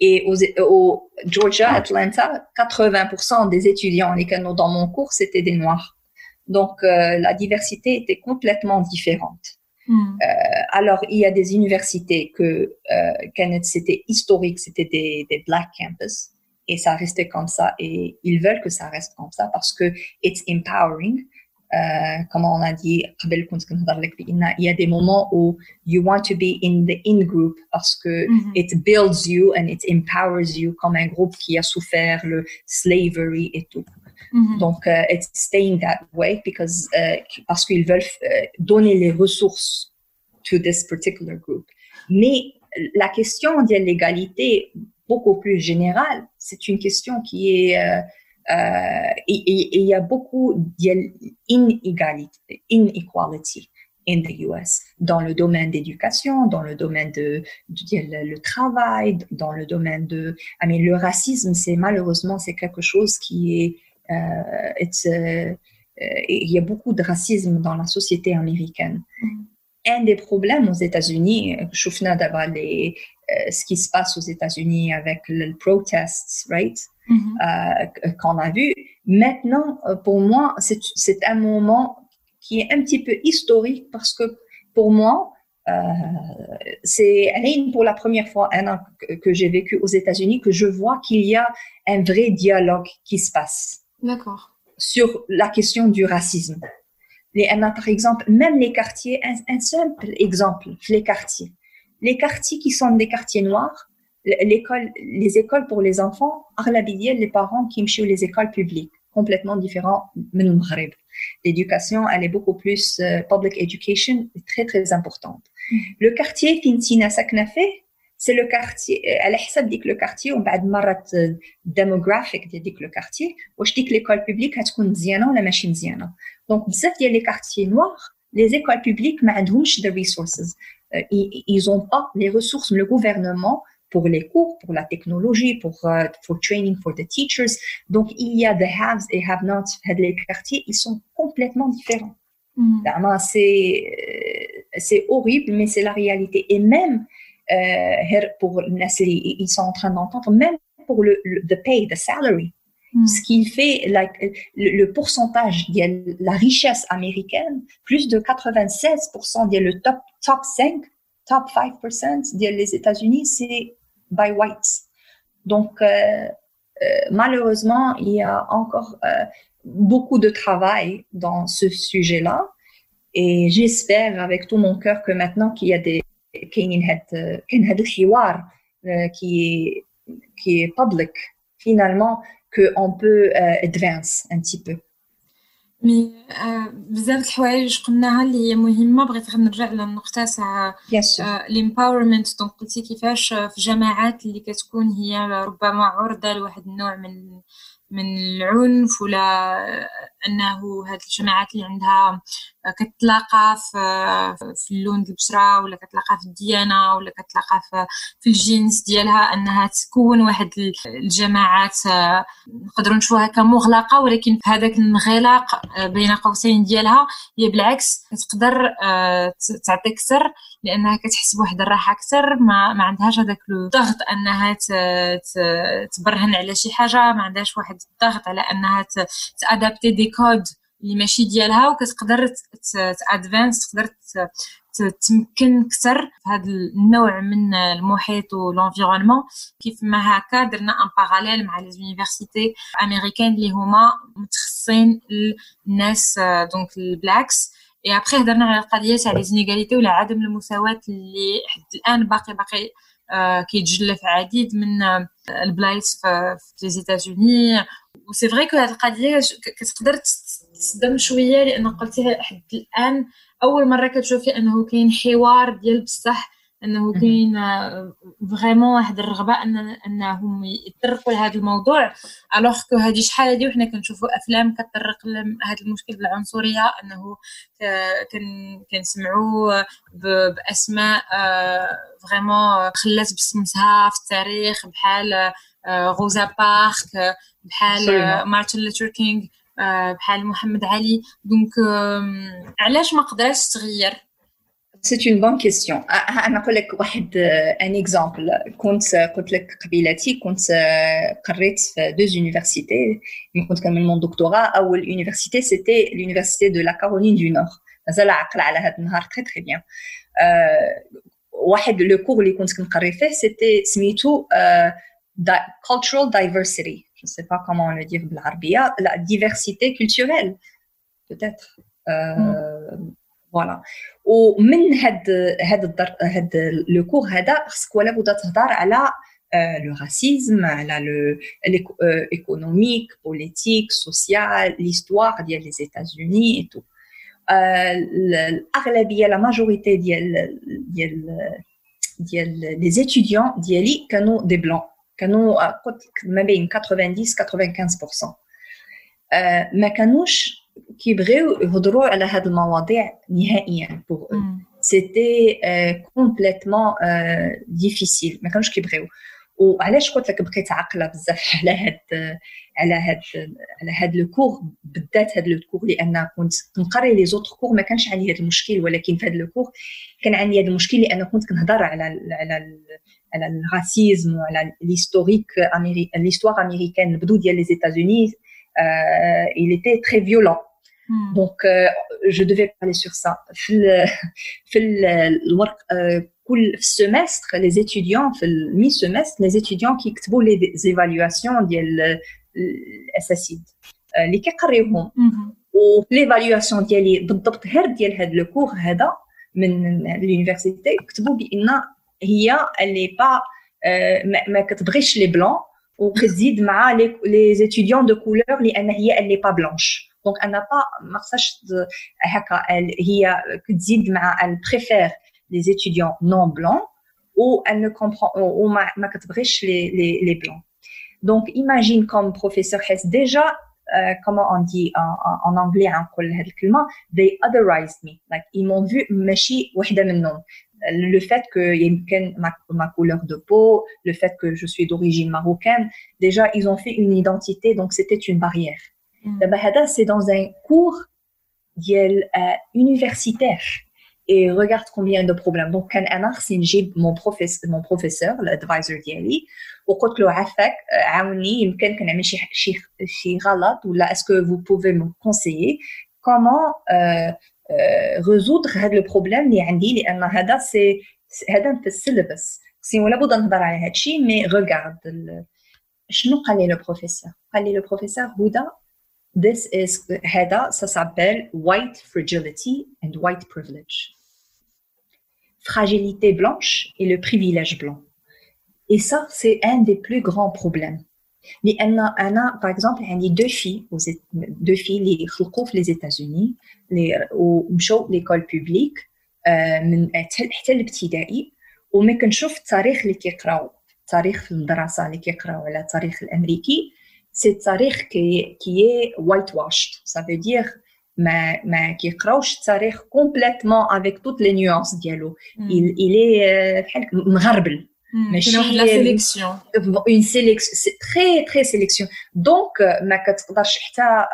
Et au Georgia, Atlanta, 80% des étudiants dans mon cours, c'était des noirs. Donc, euh, la diversité était complètement différente. Hmm. Euh, alors, il y a des universités que euh, c'était historique, c'était des, des black campus, et ça restait comme ça. Et ils veulent que ça reste comme ça parce que it's empowering. Euh, comme on a dit, il y a des moments où you want to be in the in group parce que hmm. it builds you and it empowers you comme un groupe qui a souffert le slavery et tout. Mm-hmm. Donc, uh, it's staying that way because uh, parce qu'ils veulent uh, donner les ressources to this particular group. Mais la question de l'égalité beaucoup plus générale, c'est une question qui est euh, euh, et il y a beaucoup d'inégalité, inequality in the US dans le domaine d'éducation, dans le domaine de, de, le travail, dans le domaine de, I mean, le racisme, c'est malheureusement c'est quelque chose qui est euh, euh, il y a beaucoup de racisme dans la société américaine. Mm. Un des problèmes aux États-Unis, je d'abord les, euh, ce qui se passe aux États-Unis avec le protest, right, mm-hmm. qu'on a vu. Maintenant, pour moi, c'est un moment qui est un petit peu historique parce que pour moi, euh, c'est pour la première fois un an que, que j'ai vécu aux États-Unis que je vois qu'il y a un vrai dialogue qui se passe. D'accord. Sur la question du racisme. Les, par exemple, même les quartiers, un, simple exemple, les quartiers. Les quartiers qui sont des quartiers noirs, l'école, les écoles pour les enfants, les parents qui ont les écoles publiques, complètement différents L'éducation, elle est beaucoup plus euh, public education, très très importante. Mm. Le quartier Fintina Saknafé, c'est le quartier على حسب ديك لو كارتي ومن بعد مرات ديموغرافيك ديال ديك لو كارتي واش ديك ليكول بوبليك غتكون مزيانه ولا ماشي مزيانه دونك بزاف ديال لي كارتي نوار les écoles publiques ما عندهمش the resources ils ont pas les ressources le gouvernement pour les cours, pour la technologie, pour uh, for training for the teachers. Donc il y a the haves et have-nots. Les quartiers, ils sont complètement différents. Mm. C'est c'est horrible, mais c'est la réalité. Et même euh, pour ils sont en train d'entendre même pour le, the pay the salary ce qui fait le, pourcentage de la richesse américaine plus de 96% de le top top 5 top 5% des États-Unis c'est by whites. Donc, euh, euh, malheureusement, il y a encore euh, beaucoup de travail dans ce sujet-là. Et j'espère avec tout mon cœur que maintenant qu'il y a des qui est qui est public finalement qu'on peut euh, advance un petit peu. مي بزاف د الحوايج قلناها اللي هي مهمة بغيت غير نرجع للنقطة تاع الامباورمنت دونك قلتي كيفاش في جماعات اللي كتكون هي ربما عرضة لواحد النوع من من العنف ولا أنه هاد الجماعات اللي عندها كتلاقى في في اللون البشرة ولا كتلاقى في الديانة ولا كتلاقى في, الجنس ديالها أنها تكون واحد الجماعات نقدروا نشوفوها كمغلقه ولكن في هذاك الانغلاق بين قوسين ديالها هي بالعكس كتقدر تعطي أكثر لأنها كتحس بواحد الراحة أكثر ما, ما عندهاش هذاك الضغط أنها تبرهن على شي حاجة ما عندهاش واحد الضغط على أنها تأدابتي دي كود. اللي ماشي ديالها وكتقدر تأدفانس تقدر تمكن أكثر في هذا النوع من المحيط والانفيرونمون كيف ما هكا درنا ان باراليل مع لي زونيفرسيتي امريكان اللي هما متخصصين الناس دونك البلاكس اي ابخي هضرنا على القضية تاع لي زينيغاليتي ولا عدم المساواة اللي حد الآن باقي باقي كيتجلى في عديد من البلايص في لي زيتازوني وسي فري كو هاد القضية كتقدر تصدم شوية لأن قلتيها حد الآن أول مرة كتشوفي أنه كاين حوار ديال بصح أنه كاين فريمون واحد الرغبة أن أنهم يطرقوا لهذا الموضوع. ألوغ كو هذه شحال هذه وحنا كنشوفوا أفلام كتطرق لهذا المشكل بالعنصرية أنه كنسمعوا بأسماء فريمون خلات بصمتها في التاريخ بحال روزا بارك بحال مارتن لوثر كينغ. بحال محمد علي دونك علاش ما قدراتش تغير C'est une bonne question. أنا أقول لك واحد un exemple. كنت قلت لك قبيلتي كنت قريت في deux universités. كنت كنعمل mon doctorat. أول université c'était l'université de la Caroline du Nord. مازال عقل على هذا النهار très très bien. واحد لو كور اللي كنت كنقري فيه c'était سميتو cultural diversity. Je ne sais pas comment le dire بالعربية. La diversité culturelle peut-être. Mm. فوالا ومن هاد هاد الدر هاد لو كور هذا خصك ولا بد تهضر على لو راسيزم على لو ايكونوميك بوليتيك سوسيال ليستوار ديال لي زيتازوني اي تو الاغلبيه لا ماجوريتي ديال ديال ديال لي زيتيديون ديالي كانوا دي بلون كانوا قلت ما بين 90 95% ما كانوش كيبغيو يهضروا على هاد المواضيع نهائيا بوغ سيتي كومبليتمون ديفيسيل ما كانوش كيبغيو وعلاش قلت لك بقيت عاقله بزاف على هاد على هاد على هاد لو كور بالذات هاد لو كور لأن كنت كنقري لي زوتر كور ما كانش عندي هاد المشكل ولكن في هاد لو كور كان عندي هاد المشكل لأن كنت كنهضر على على على الراسيزم وعلى ليستوريك ليستوار امريكان البدو ديال لي زيتازوني Euh, il était très violent. Hmm. Donc, euh, je devais parler sur ça. في الورق كل semestre les étudiants في mi semestre les étudiants qui كيكتبوا les évaluations ديال الاساسيد اللي كيقريوهم وليفاليواسيون ديالي بالضبط غير ديال هذا لو كور هذا من لونيفرسيتي كتبوا بان هي اللي با ما كتبغيش لي بلون وكتزيد مع (laughs) لي زيتيديون دو كولور لان هي اللي با بلانش دونك انا با ما خصهاش هكا هي كتزيد مع ال بريفير لي زيتيديون نون بلون و elle ne comprend ou ما, ما كتبغيش لي لي لي بلون دونك imagine comme professeur حس déjà uh, comment on dit en, en, en anglais نقول هذه الكلمه they otherized me like ils m'ont vu ماشي وحده منهم le fait que y ait ma, ma couleur de peau, le fait que je suis d'origine marocaine, déjà ils ont fait une identité, donc c'était une barrière. Mm. C'est dans un cours euh, universitaire. et regarde combien de problèmes. Donc, quand un c'est mon professeur, mon professeur, l'advisor d'Yali, ou là, est-ce que vous pouvez me conseiller comment euh, euh, résoudre le problème اللي عندي لان هذا c'est هذا في السيلبس سي ولا بد نهضر على هذا الشيء مي ريغارد شنو قال لي لو بروفيسور قال لي لو بروفيسور هدى this is هذا ça s'appelle white fragility and white privilege fragilité blanche et le privilège blanc. Et ça, c'est un des plus grands problèmes. Mais a, par exemple, il y a deux filles, deux filles, les les États-Unis, les, au l'école publique, من حتى الابتدائي وما كنشوف التاريخ اللي كيقراو التاريخ في المدرسه اللي كيقراو على التاريخ الامريكي سي التاريخ كي كي وايت واشد سا فو دير ما ما كيقراوش التاريخ كومبليتمون افيك توت لي نيونس ديالو il est بحال مغربل ماشي لا سيليكسيون اون سيليكسيون تري تري سيليكسيون دونك ما كتقدرش حتى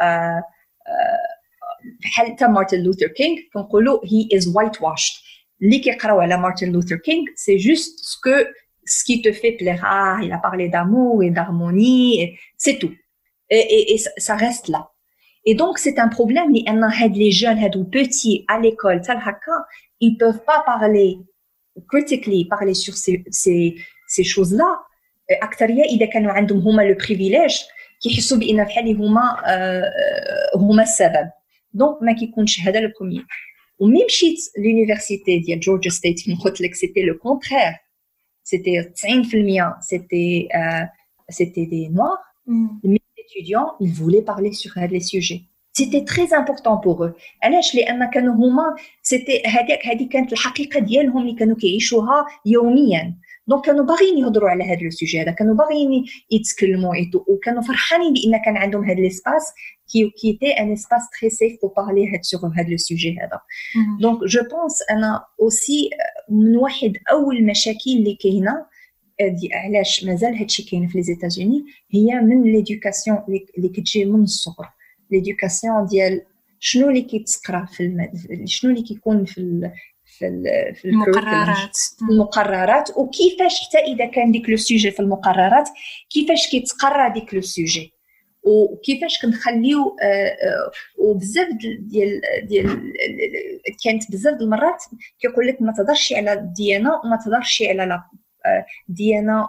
بحال حتى مارتن لوثر كينغ كنقولوا هي از وايت واشد اللي كيقراو على مارتن لوثر كينغ سي جوست سكو ce qui te fait plaire. Ah, il a parlé d'amour et d'harmonie, c'est tout. Et, et, et ça reste là. Et donc, c'est un problème. Les jeunes, les petits à l'école, ils ne peuvent pas parler critically, parler sur ces, ces, ces choses-là. أكترية إذا كانوا عندهم هما لو بريفيليج كيحسوا بأن بحال هما هما السبب دونك ما كيكونش هذا لو بروميير ومي مشيت لونيفرسيتي ديال جورجيا ستيت فين قلت لك سيتي لو كونترير سيتي 90% سيتي سيتي دي نوار étudiants, ils voulaient parler sur les sujets. C'était très important pour eux. علاش لأن كانوا هما سيتي هذيك هذه كانت الحقيقة ديالهم اللي كانوا كيعيشوها يوميا دونك كانوا باغيين يهضروا على هذا السوجي هذا كانوا باغيين يتكلموا وكانوا فرحانين بان كان عندهم هذا ليسباس كي كي تي ان اسباس تري سيف بو بارلي هاد سور هذا السوجي هذا دونك جو بونس أنا اوسي من واحد اول المشاكل اللي كاينة علاش مازال هادشي كاين في لي زيتازوني هي من ليدوكاسيون اللي كتجي من الصغر ليدوكاسيون ديال شنو اللي كيتقرا في المد... شنو اللي كيكون في ال... في ال... في المقررات. المقررات. وكيفاش حتى إذا كان ديك لو سوجي في المقررات كيفاش كيتقرا ديك لو سوجي؟ وكيفاش كنخليو وبزاف ديال ديال كانت بزاف المرات كيقول لك ما تهضرش على الديانه وما تهضرش على ديانه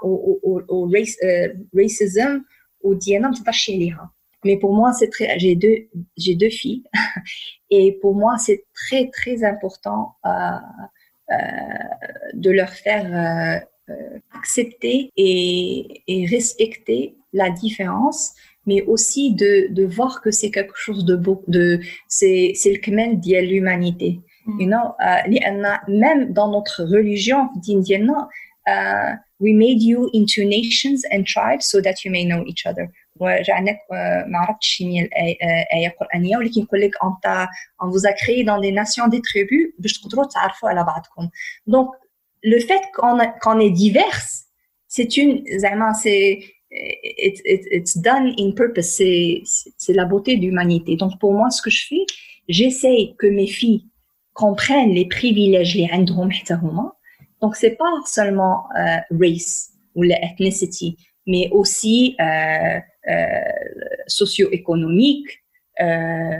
وريسيزم وديانه ما تهضرش عليها. Mais pour moi, c'est très. J'ai deux, j'ai deux filles, (laughs) et pour moi, c'est très très important euh, euh, de leur faire euh, accepter et, et, respecter la différence, mais aussi de, de voir que c'est quelque chose de beau, de c'est c'est le kmel de l'humanité. Mm. You know, même dans notre religion d'indienne, uh, we made you into nations and tribes so that you may know each other وجعلناك ما عرفتش شنو هي الايه قرانيه ولكن يقول لك انت on vous a créé dans des nations des tribus باش تقدروا تعرفوا على بعضكم donc le fait qu'on qu'on est diverse c'est une زعما c'est it's, it's, it's done in purpose c'est c'est la beauté de l'humanité donc pour moi ce que je fais j'essaye que mes filles comprennent les privilèges les عندهم حتى هما donc, c'est pas seulement euh, race ou l'ethnicity, mais aussi euh, euh, socio-économique, euh,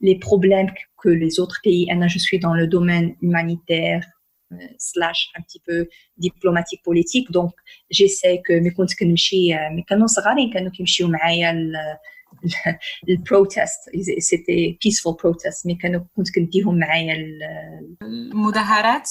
les problèmes que les autres pays. je suis dans le domaine humanitaire euh, slash un petit peu diplomatique politique, donc j'essaie que mes comptes كنمشي مي كانوا صغارين كانوا كيمشيو معايا البروتست c'était peaceful protest مي كانوا كنت كنديهم معايا المظاهرات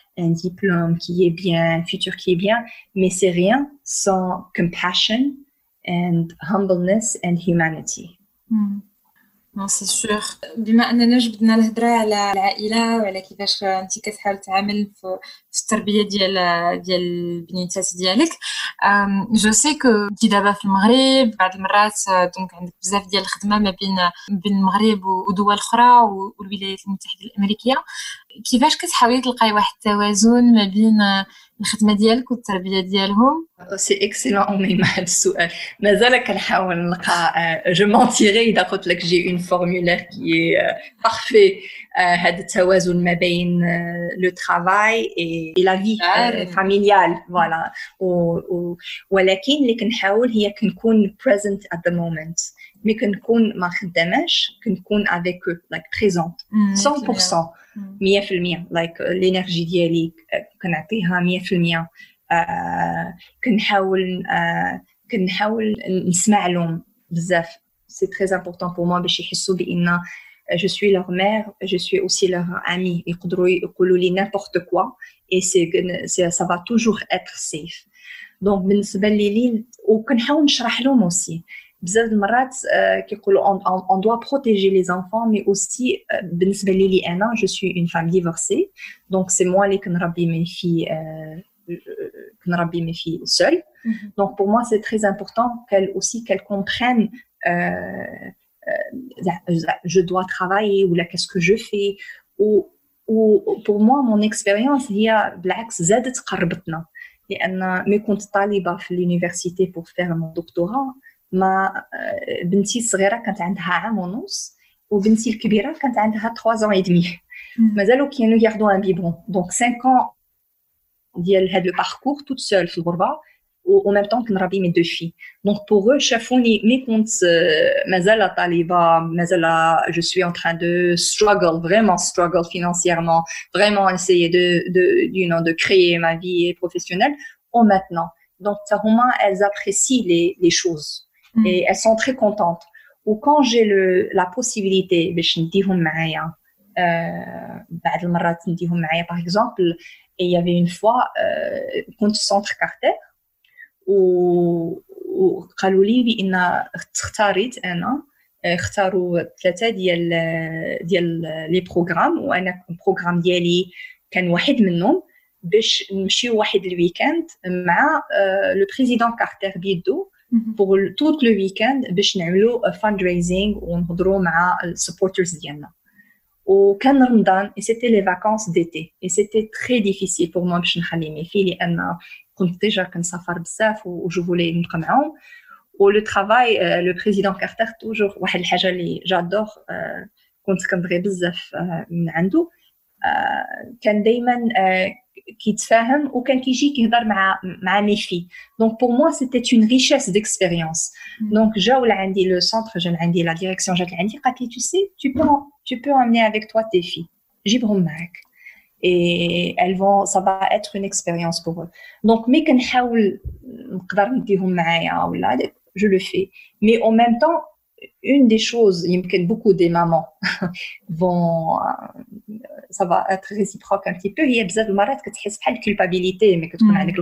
un diplôme qui est bien, un futur qui est bien, mais c'est rien sans compassion and humbleness and humanity. Hmm. نو سي سور بما اننا جبدنا الهضره على العائله وعلى كيفاش انت كتحاول تعامل في, التربيه ديال ديال البنيتات ديالك جو سي كو انت دابا في المغرب بعض المرات دونك عندك بزاف ديال الخدمه ما بين بين المغرب ودول أخرى والولايات المتحده الامريكيه كيفاش كتحاولي تلقاي واحد التوازن ما بين الخدمه ديالك والتربيه ديالهم سي اكسيلون اميمه هذا السؤال مازال كنحاول نلقى جو مونتيغي اذا قلت لك جي اون فورمولير كي بارفي هذا التوازن ما بين لو ترافاي اي لا في فاميليال فوالا ولكن اللي كنحاول هي كنكون بريزنت ات ذا مومنت مي كنكون ما خداماش كنكون افيك لايك بريزونت 100% 100% لايك الانرجي ديالي كنعطيها 100% كنحاول كنحاول نسمع لهم بزاف. سي تري امبورطون بور موا باش يحسوا بإن je suis leur mère, je suis aussi leur amie. يقدروا يقولوا لي n'importe quoi et c'est ça va toujours être safe. Donc بالنسبه لي وكنحاول نشرح لهم aussi بزاف المرات كيقولوا on doit protéger les enfants mais aussi بالنسبه لي انا je suis une femme divorcée donc c'est moi اللي كنربي mes filles كنربي mes filles seule donc pour moi c'est très important qu'elles aussi qu'elles comprennent je dois travailler ou là qu'est-ce que je fais ou ou pour moi mon expérience هي بالعكس زادت قربتنا لان مي كنت طالبه في l'université pour faire mon doctorat ما بنتي الصغيره كانت عندها عام ونص وبنتي الكبيره كانت عندها 3 ans et demi مازالوا كانوا ياخذوا ان بيبون دونك 5 ans ديال هذا الباركور توت سول في الغربه و ميم طون كنربي مي دو في دونك بوغ او شافوني مي كنت مازال طالبه مازال جو سوي ان تران دو ستراغل فريمون ستراغل financièrement vraiment essayer de de you know de créer ma vie professionnelle ou maintenant donc ça elles apprécient les les choses Mm. et elles sont très contentes. Ou quand j'ai le la possibilité باش نديهم معايا بعد المرات نديهم معايا par exemple et il y avait une fois كنت في سونتر كارتر و وقالوا لي بأن اختاريت أنا اختاروا ثلاثة ديال ديال لي بروغرام وأنا البروغرام ديالي كان واحد منهم باش نمشيو واحد الويكاند مع لو بريزيدون كارتر بيدو بوغ توت لو ويكاند باش نعملوا فاند ونهضروا مع السبورترز ديالنا. وكان رمضان اي سيتي لي فاكونس ديتي اي سيتي تري ديفيسيل بور موا باش نخلي مي في لأن كنت ديجا كنسافر بزاف وجو فولي نبقى معاهم ولو ترافاي لو بريزيدون كارتر توجور واحد الحاجه اللي جادور كنت كنبغي بزاف من عنده كان دائما كيتفاهم وكان كيجي كيهضر مع مع ميفي دونك بور موا سيتي اون ريشيس ديكسبيريونس دونك جاو لعندي لو سونتر جا عندي لا ديريكسيون جات لعندي قالت لي تو سي tu peux tu peux emmener avec toi tes filles جيبهم معاك et elles vont ça va être une expérience pour eux donc مي كنحاول نقدر نديهم معايا ولا je le fais mais en même temps une des choses, beaucoup des mamans (laughs) vont, euh, ça va être réciproque un petit peu. Il y a besoin de marrer que tu as culpabilité, mais que tu connais le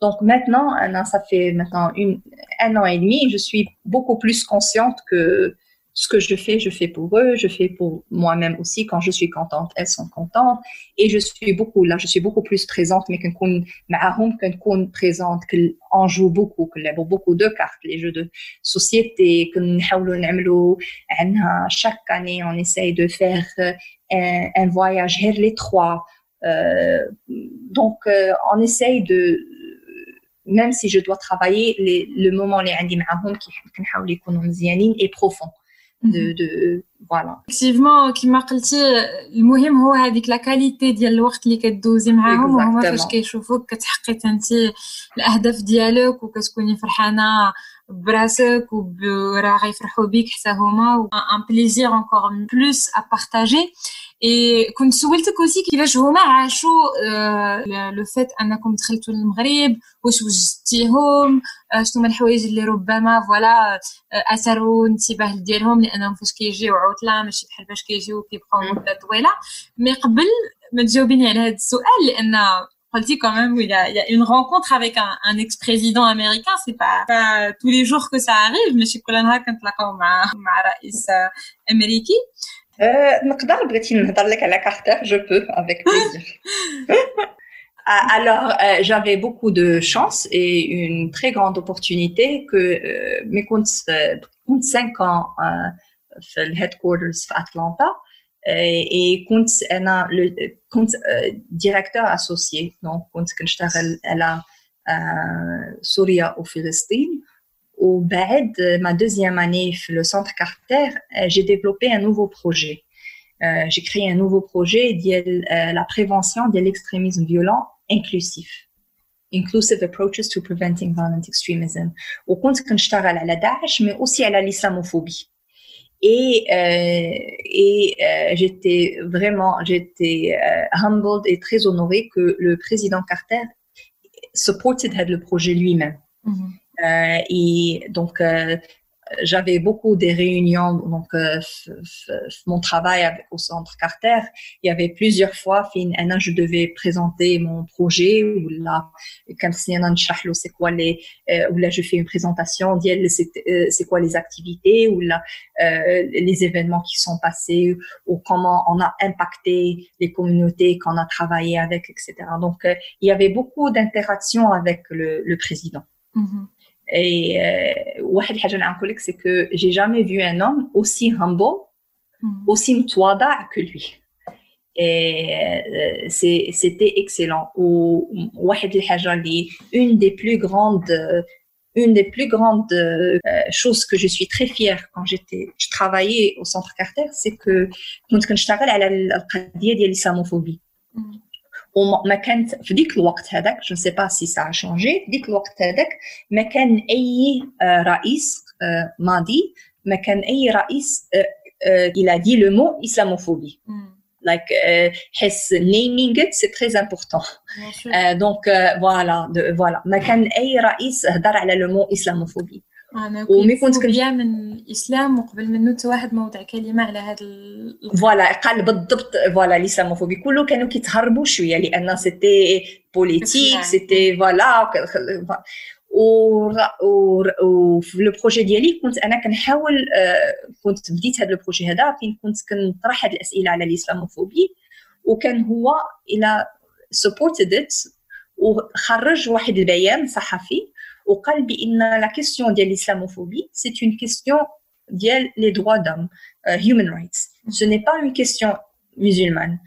Donc maintenant, ça fait maintenant une, un an et demi, je suis beaucoup plus consciente que ce que je fais, je fais pour eux, je fais pour moi-même aussi. Quand je suis contente, elles sont contentes. Et je suis beaucoup, là, je suis beaucoup plus présente, mais qu'on معاهم qu'on présente, qu'on joue beaucoup, qu'on a beaucoup de cartes, les jeux de société, qu'on chaque année, on essaye de faire euh, un, un voyage vers les trois. Euh, donc, euh, on essaye de, même si je dois travailler, les, le moment les عندي معاهم كنحاول يكونوا مزيانين et profond. de, de voilà effectivement كما قلتي المهم هو هذيك لا كاليتي ديال الوقت اللي كدوزي معاهم وهما فاش كيشوفوك كتحققي انت الاهداف ديالك وكتكوني فرحانه براسك وراه غيفرحوا بيك حتى هما ان بليزير انكور بلوس ا بارطاجي اي كنت سولتك اوسي كيفاش هما عاشوا لو فيت أنكم دخلتوا للمغرب واش وجدتيهم شنو هما الحوايج اللي ربما فوالا أثروا الانتباه ديالهم لأنهم فاش كيجيو عطلة ماشي بحال فاش كيجيو كيبقاو مدة طويلة. مي قبل ما تجاوبيني على هذا السؤال لأن dit quand même, il y a, il y a une rencontre avec un, un ex-président américain, c'est pas, pas tous les jours que ça arrive, mais chez Colin quand la مع مع رئيس أمريكي. نقدر بغيتي نهضر لك على كارتر je peux avec plaisir (laughs) Alors, euh, j'avais beaucoup de chance et une très grande opportunité que euh, mes comptes, compte 5 ans euh, le headquarters à Atlanta et compte انا كنت directeur associé donc كنت كنشتغل على سوريا وفلسطين وبعد ma deuxième année le centre Carter j'ai développé un nouveau projet j'ai créé un nouveau projet ديال la prévention de l'extrémisme violent inclusif inclusive approaches to preventing violent extremism وكنت كنشتغل على داعش mais aussi على l'islamophobie et euh, et euh, j'étais vraiment j'étais euh, humbled et très honorée que le président Carter supported le projet lui-même mm -hmm. et donc j'avais beaucoup de réunions donc euh, mon travail au centre Carter. Il y avait plusieurs fois fin je devais présenter mon projet ou là comme si c'est quoi les euh, ou là je fais une présentation c'est quoi les activités ou là euh, les événements qui sont passés ou comment on a impacté les communautés qu'on a travaillé avec etc donc euh, il y avait beaucoup d'interactions avec le, président. Mm -hmm. Et واحد الحاجة نعرفوا لك c'est que j'ai jamais vu un homme aussi humble, mm. aussi متواضع que lui. Et c'était excellent. Ou واحد الحاجة اللي une des plus grandes une des plus grandes euh, choses que je suis très fière quand j'étais je travaillais au centre Carter c'est que كنت كنشتغل على القضية ديال الإسلاموفوبي. Mm. وما كانت في ديك الوقت هذاك جو سي با سي سا شونجي في ديك الوقت هذاك ما كان اي رئيس ماضي ما كان اي رئيس الى دي لو مو اسلاموفوبي like uh, his naming it c'est très important uh, donc uh, voilà de, voilà ما كان اي رئيس هضر على لو مو اسلاموفوبي أنا ومي كنت كنت من الإسلام وقبل منه حتى واحد ما وضع كلمة على هذا فوالا قال بالضبط فوالا الاسلاموفوبي كله كانوا كيتهربوا شوية لأن سيتي بوليتيك سيتي فوالا وفي لو بروجي ديالي كنت أنا كنحاول كنت بديت هذا البروجي هذا فين كنت كنطرح هذه الأسئلة على الإسلاموفوبي وكان هو إلى سبورتد ات وخرج واحد البيان صحفي وقال بان لا كيسيون ديال الاسلاموفوبي سي اون كيسيون ديال لي دروا دوم هيومن رايتس سو ني با اون كيسيون مسلمان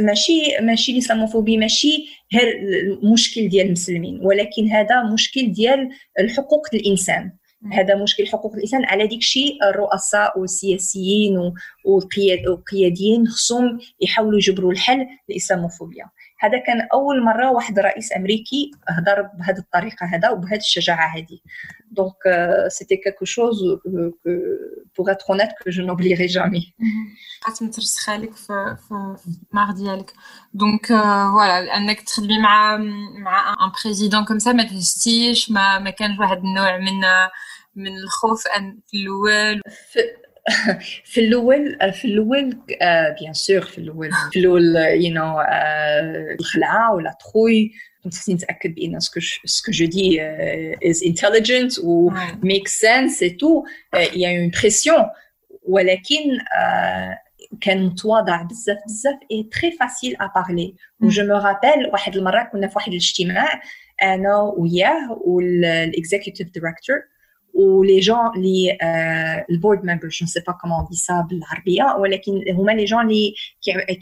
ماشي ماشي الاسلاموفوبي ماشي غير المشكل ديال المسلمين ولكن هذا مشكل ديال الحقوق الانسان هذا مشكل حقوق الانسان على ديك الشيء الرؤساء والسياسيين والقياديين خصهم يحاولوا يجبروا الحل للاسلاموفوبيا هذا كان أول مرة واحد رئيس أمريكي هضر بهذه الطريقة هذا وبهذه الشجاعة هذه. دونك سيتي كالكو شوز بوغ اتر اونيت كو جو نوبليري جامي قعدت مترسخه لك في في مار ديالك دونك فوالا انك تخدمي مع مع ان بريزيدون كوم سا ما تهزتيش ما ما كانش واحد النوع من من الخوف ان في الأول (laughs) في الاول في الاول بيان سور في الاول في الاول يو نو الخلعه ولا تخوي كنت خصني نتاكد بان سكو جو دي از انتليجنت و ميك سنس اي تو يا اون بريسيون ولكن كان متواضع بزاف بزاف اي تري فاسيل ا بارلي و جو مو رابيل واحد المره كنا في واحد الاجتماع انا وياه والاكزيكتيف دايركتور ولي جون اللي البورد ممبرز جو سي با كومون دي سا بالعربيه ولكن هما لي جون اللي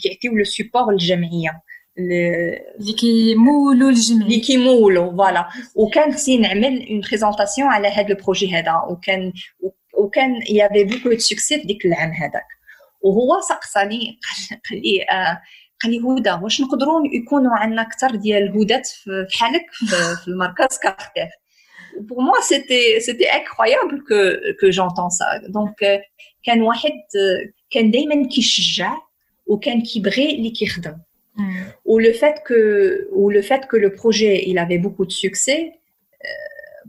كيعطيو لو سيبور للجمعيه اللي كيمولوا الجمعيه اللي كيمولوا فوالا وكان خصني نعمل اون بريزونطاسيون على هذا البروجي هذا وكان وكان يافي بوكو دو سوكسي في ديك العام هذاك وهو سقساني قال لي قال لي هدى واش نقدروا يكونوا عندنا أكثر ديال الهدات في حالك في المركز كارتير pour moi, c'était, c'était incroyable que, que j'entends ça. Donc, كان واحد كان دايما كيشجع وكان كيبغي اللي كيخدم. Ou le fait que ou le fait que le projet il avait beaucoup de succès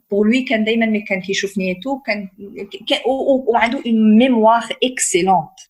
pour lui كان دايما ملي كان كيشوفني تو كان وعنده une mémoire excellente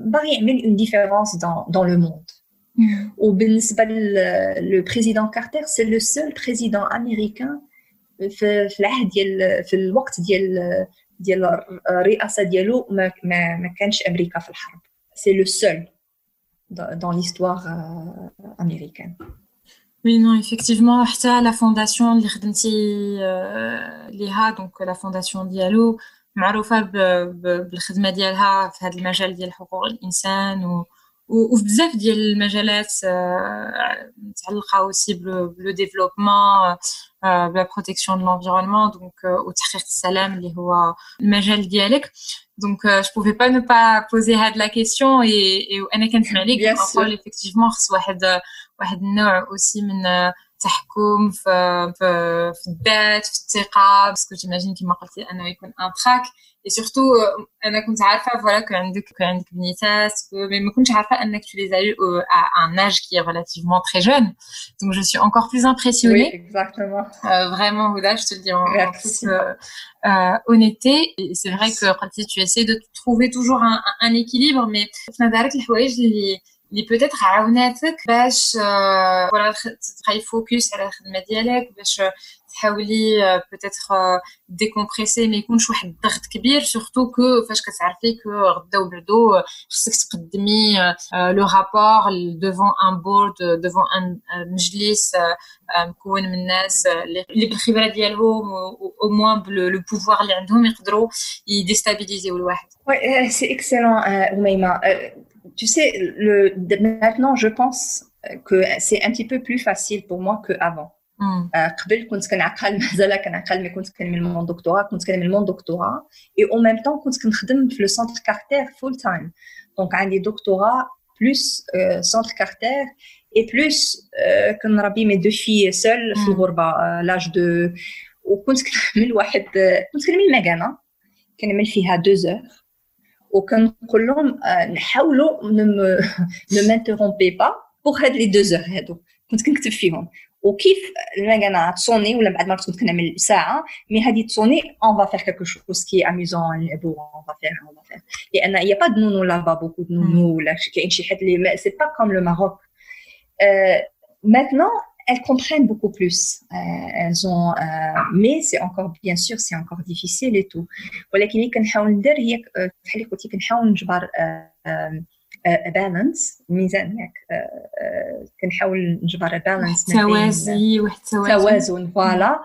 باغي يعمل اون ديفيرونس دون دون لو موند وبالنسبه لو بريزيدون كارتر سي لو سول بريزيدون امريكان في العهد ديال في الوقت ديال ديال الرئاسه ديالو ما ما, ما كانش امريكا في الحرب سي لو سول dans l'histoire euh, américaine. Oui, non, effectivement, la fondation اللي خدمتي ليها donc la fondation Diallo معروفة بالخدمة ديالها في هذا المجال ديال حقوق الإنسان و وفي بزاف ديال المجالات متعلقة اوسي بلو ديفلوبمون بلا بروتيكسيون دو لونفيرونمون دونك وتحقيق السلام اللي هو المجال ديالك. دونك جو بوفي با نو با بوزي هاد لا كيسيون اي وأنا كنسمع ليك كنقول افكتيفمون خص واحد واحد النوع اوسي من التحكم في في, في الذات في الثقه باسكو جيماجين كيما قلتي انه يكون ان تراك اي سورتو انا كنت عارفه فوالا كو عندك كو عندك بنيتات مي ما كنتش عارفه انك tu les as eu à un âge qui est relativement très jeune donc je suis encore plus impressionnée oui, exactement euh, vraiment Houda je te le dis en, en toute euh, euh, honnêteté et c'est vrai que tu essaies de trouver toujours un, un équilibre mais الحوايج اللي اللي بوتيتر عاوناتك باش ولا تبقاي فوكس على الخدمه ديالك باش تحاولي بوتيتر ديكومبريسي ما يكونش واحد الضغط كبير سورتو كو فاش كتعرفي كو غدا وبعدو خصك تقدمي لو رابور دوفون ان بورد دوفون ان مجلس مكون من الناس اللي بالخبره ديالهم او موان لو بوفوار اللي عندهم يقدروا يديستابيليزيو الواحد وي سي اكسلون اميمه tu sais, le, maintenant, je pense que c'est un petit peu plus facile pour moi qu'avant. قبل كنت كنعقل مازال كنعقل مي كنت كنعمل مون دكتوراه كنت كنعمل مون دكتوراه اي او ميم طون كنت كنخدم في لو سونتر كارتير فول تايم دونك عندي دكتوراه بلوس سونتر كارتير اي بلوس كنربي مي دو في سول في الغربه لاج دو وكنت كنعمل واحد كنت كنعمل مكانه كنعمل فيها دو زور وكنقول لهم نحاولوا نو (laughs) مانترومبي با بوغ هاد لي دو زور هادو كنت كنكتب فيهم وكيف المكانه تصوني ولا بعد ما كنت كنعمل ساعه مي هادي تصوني اون فا فير كيكو شوز كي اميزون نلعبوا اون فا فير اون فا فير لان يا با دو نونو لابا بوكو دو نونو ولا كاين شي حد اللي سي با كوم لو ماروك maintenant elles comprennent beaucoup plus. Euh, elles ont, euh, mais c'est encore, bien sûr, c'est encore difficile et tout. ولكن اللي كنحاول ندير هي بحال قلتي كنحاول نجبر بالانس ميزان ياك كنحاول نجبر بالانس توازي واحد توازن فوالا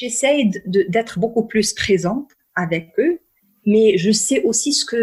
j'essaie d'être beaucoup plus présente avec eux mais je sais aussi ce que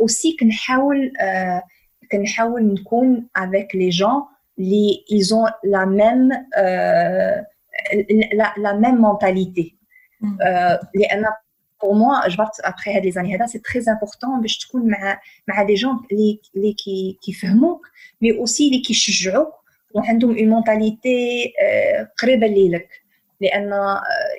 aussi كنحاول euh, كنحاول نكون avec les gens les, ils ont la même euh, la, la même mentalité mm. euh, لأن pour moi je vois après les années هذا c'est très important باش تكون مع مع des gens اللي اللي كي كيفهموك mais aussi اللي كيشجعوك وعندهم une mentalité قريبه ليك لان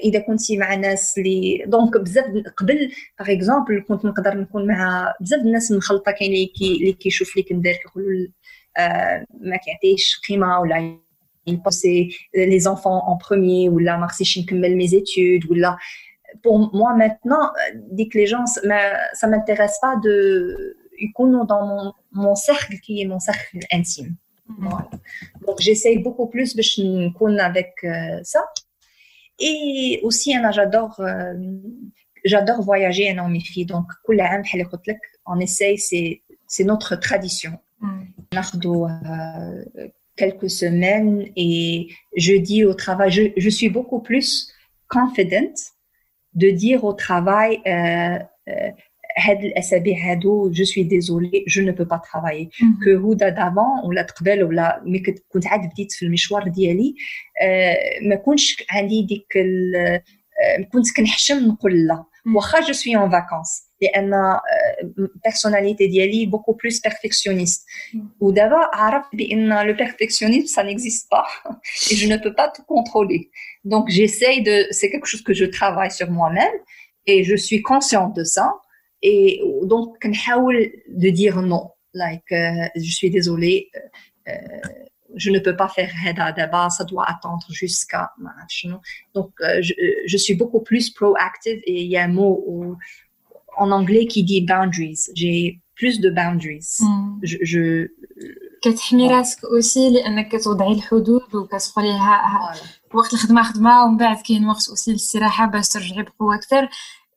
اذا كنتي مع ناس اللي دونك بزاف قبل باغ اكزومبل كنت نقدر نكون مع بزاف الناس مخلطه كاين اللي كي اللي كيشوف لي كندير كيقولوا ما كيعطيش قيمه ولا il pensait les enfants en premier ou là marxiste نكمل mes études ou là pour moi maintenant dès que les gens ça m'intéresse pas de يكونوا dans mon, mon cercle qui est mon cercle intime voilà. donc j'essaye beaucoup plus باش نكون avec euh, ça et aussi انا j'adore euh, j'adore voyager انا ومي في donc كل عام بحال قلت لك on essaye c'est c'est notre tradition ناخذوا quelques semaines et je dis au travail, je, je suis beaucoup plus confident de dire au travail, euh, euh, je suis désolée, je ne peux pas travailler. Que هودا d'avant ولا تقبل ولا مي كنت عاد بديت في المشوار ديالي ما كنتش عندي ديك كنت كنحشم نقول لا واخا جو سوي en vacances لان personnalité ديالي beaucoup plus perfectionniste ودابا عرفت بان le perfectionnisme ça n'existe pas et je (laughs) ne peux pas tout contrôler donc j'essaye de c'est quelque chose que je travaille sur moi-même et je suis consciente de ça et donc كنحاول de dire non like uh, je suis désolée uh, je ne peux pas faire Heda d'abord, ça doit attendre jusqu'à Donc, je, je, suis beaucoup plus proactive et il y a un mot où, en anglais qui dit boundaries. J'ai plus de boundaries. Mm. Je, je كتحمي راسك اوسي لانك كتوضعي الحدود وكتقوليها وقت الخدمه خدمه ومن بعد كاين وقت اوسي للاستراحه باش ترجعي بقوه اكثر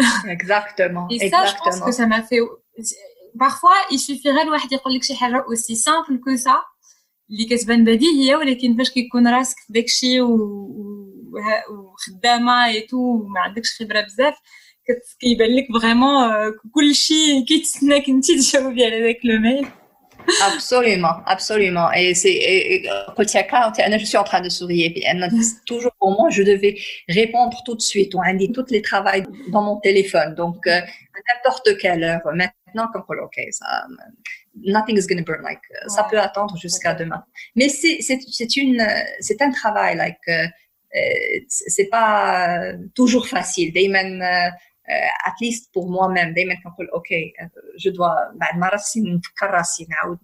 (laughs) Exactement. Et ça, je pense que ça m'a fait. Parfois, il suffirait الواحد يقول لك شي حاجة aussi simple que ça اللي كتبان بديهية ولكن فاش كيكون راسك في داكشي وخدامة اي تو وما عندكش خبرة بزاف كيبان لك فريمون كلشي كيتسناك انت تجاوبي على داك لو ميل Absolument, absolument. Et c'est, je suis en train de sourire. toujours pour moi, je devais répondre tout de suite. On a dit toutes les travails dans mon téléphone. Donc, à n'importe quelle heure. Maintenant, comme ok, ça, nothing is gonna burn. Like, ça peut attendre jusqu'à demain. Mais c'est, c'est, c'est une, c'est un travail, like, c'est pas toujours facile. at least pour moi-même دائما كنقول اوكي جو دوا بعد ما راسي نفكر راسي نعاود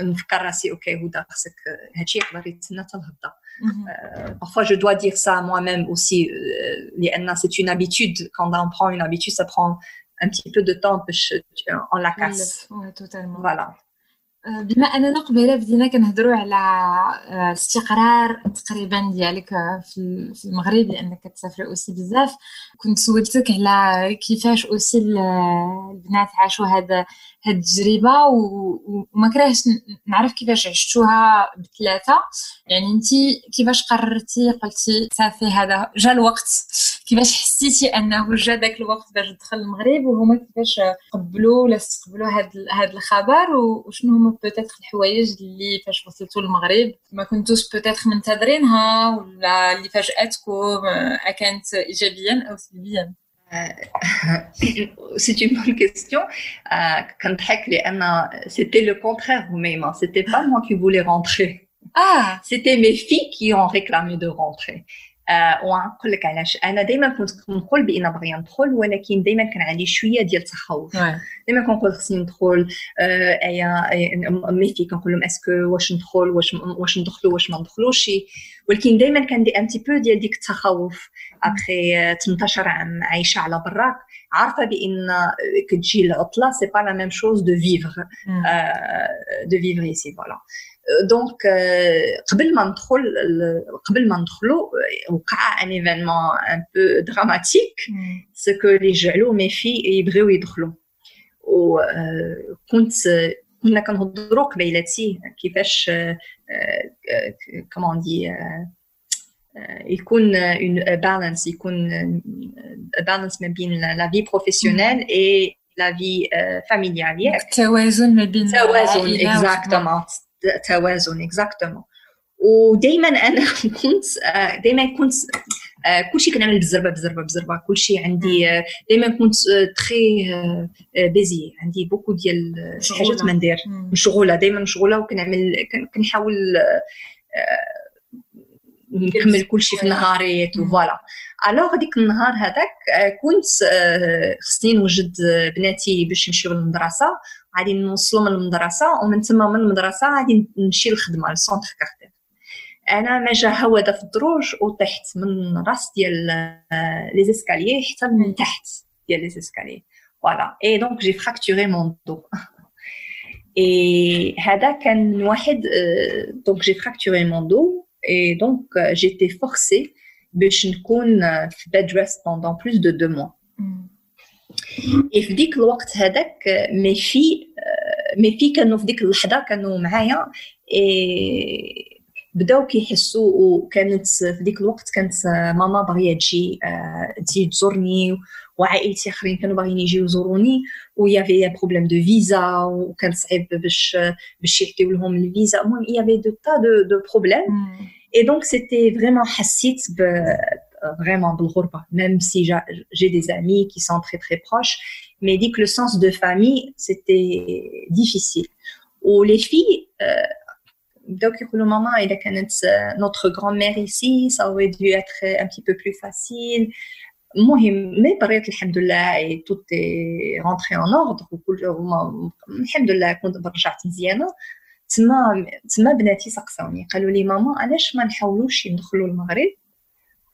نفكر راسي اوكي هدى خصك هادشي يقدر يتسنى حتى الهبطه parfois je dois dire ça moi-même aussi لان c'est une habitude quand on prend une habitude ça prend un petit peu de temps باش on la casse voilà بما أننا قبيلة بدينا كنهضروا على استقرار تقريبا ديالك في المغرب لأنك كتسافري أوسي بزاف. كنت سولتك على كيفاش أوسي البنات عاشوا هذا هاد التجربة وما كرهش نعرف كيفاش عشتوها بثلاثة. يعني انت كيفاش قررتي؟ قلتي صافي هذا جا الوقت. كيفاش حسيتي أنه جا داك الوقت باش تدخل المغرب؟ وهما كيفاش قبلوا ولا استقبلوا هذا الخبر؟ وشنو هما بوتيتر الحوايج اللي فاش وصلتوا للمغرب؟ ما كنتوش بوتيتر منتظرينها ولا اللي فاجاتكم كانت ايجابيا أو سلبيا. (laughs) c'est une bonne question. Quand c'était le contraire, mais c'était pas moi qui voulais rentrer. Ah, c'était mes filles qui ont réclamé de rentrer. ونقول لك علاش. أنا دائما كنت نقول بأن باغيه ندخل ولكن دائما كان عندي شوية ديال التخوف. دائما كنقول خصني ندخل أيا ميفي كنقول لهم أسكو واش ندخل واش واش ندخلوا واش ما ندخلوش. ولكن دائما كان دي ان تي بو ديال ديك التخوف. ابخي 18 عام عايشة على براك عارفة بأن كتجي العطلة سي با لا ميم شوز دو فيفر دو فيفر ايسي فوالا دونك قبل ما ندخل قبل ما ندخلوا وقع ان ايفينمون ان بو دراماتيك سكو اللي جعلوا مي في يبغيو يدخلوا وكنت كنا كنهضروا قبيلاتي كيفاش كومون دي يكون اون بالانس يكون بالانس ما بين لا في بروفيسيونيل اي لا في فاميليال ياك توازن ما بين توازن اكزاكتومون توازن اكزاكتومون ودائما أنا (laughs) كنت دائما كنت كلشي كنعمل بزربة بزربة بزربة. كلشي عندي دائما كنت تري بيزي عندي بوكو ديال حاجات ما ندير. مشغولة دائما مشغولة. وكنعمل كنحاول نكمل كلشي في نهاري فوالا الوغ ديك النهار هذاك كنت خصني نوجد بناتي باش يمشيو للمدرسة. غادي نوصلهم للمدرسه ومن تما من المدرسة غادي نمشي للخدمة لسونتر كارتير. أنا ما جا هواده في الدروج وطحت من راس ديال لي زيسكاليي حتى من تحت ديال لي زيسكاليي. فوالا اي دونك جي فراكتوري مون دو اي هذا كان واحد دونك جي فراكتوري مون دو اي دونك جيتي فورسي باش نكون في بيد ريست بوندون بلوس دو دو موا اي في ديك الوقت هذاك مي في مي في كانوا في ديك اللحظة كانوا معايا. بداو كيحسوا وكانت في ديك الوقت كانت ماما باغية تجي تجي تزورني وعائلتي آخرين كانوا باغيين يجيو يزوروني. ويافي بروبليم دو فيزا وكان صعيب باش باش يعطيو لهم الفيزا. المهم يافي دو تا دو دو بروبليم اي دونك سيتي فريمون حسيت vraiment بالغربة même si j'ai des amis qui sont très très proches mais dit que le sens de famille c'était difficile ou les filles بداو كيقولوا ماما اذا كانت notre grand-mère ici ça aurait dû être un petit peu plus facile المهم مي بريت الحمد لله اي توت رونتري اون اوردر وكل الحمد لله كنت رجعت مزيانه تما تما بناتي سقساوني قالوا لي ماما علاش ما نحاولوش ندخلوا المغرب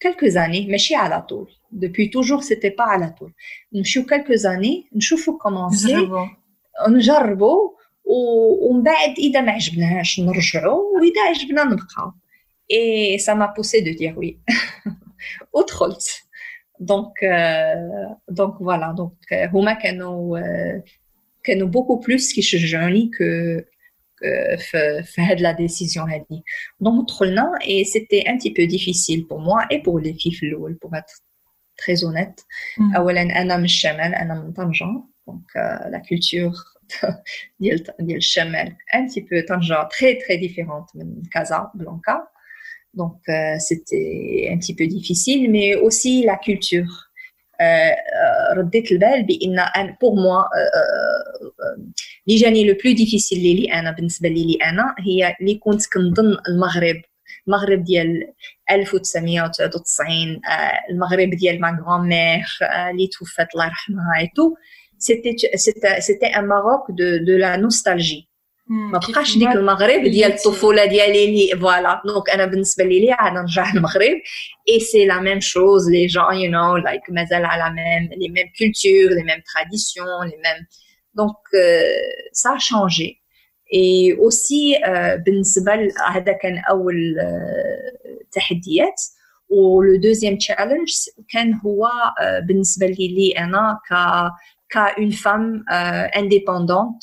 quelques années ماشي على طول depuis toujours c'était pas على طول نمشيو quelques années نشوفوا كومونسي نجربوا ومن بعد اذا ما عجبناش نرجعوا واذا عجبنا نبقاو اي سا ما بوسي دو دير وي (laughs) ودخلت دونك دونك فوالا دونك هما كانوا كانوا بوكو بلوس كيشجعوني كو في في هاد لا ديسيزيون هادي دونك دخلنا اي سيتي ان تي بو ديفيسيل بور موا اي بور لي في في الاول بور اتر تري اونيت اولا انا من الشمال انا من طنجه دونك لا كولتور (laughs) ديال ديال الشمال ان تي بو طنجه تري تري ديفيرونت من كازا بلانكا Donc, euh, c'était un petit peu difficile, mais aussi la culture. رديت البال بإن بور موا اللي جاني لو بلو ديفيسيل لي أنا بالنسبة لي لي أنا هي اللي كنت كنظن المغرب المغرب ديال 1999 المغرب ديال ما غران مير اللي توفات الله يرحمها اي تو سيتي سيتي ان ماروك دو لا نوستالجي ما بقاش ديك المغرب ديال الطفوله ديالي لي فوالا دونك انا بالنسبه لي لي انا نرجع المغرب (laughs) اي سي لا ميم شوز لي جون يو نو لايك مازال على ميم لي ميم كولتور لي ميم تراديسيون لي ميم دونك سا شانجي اي اوسي بالنسبه هذا كان اول تحديات ولو دوزيام تشالنج كان هو بالنسبه لي لي انا ك ك اون فام انديبوندونت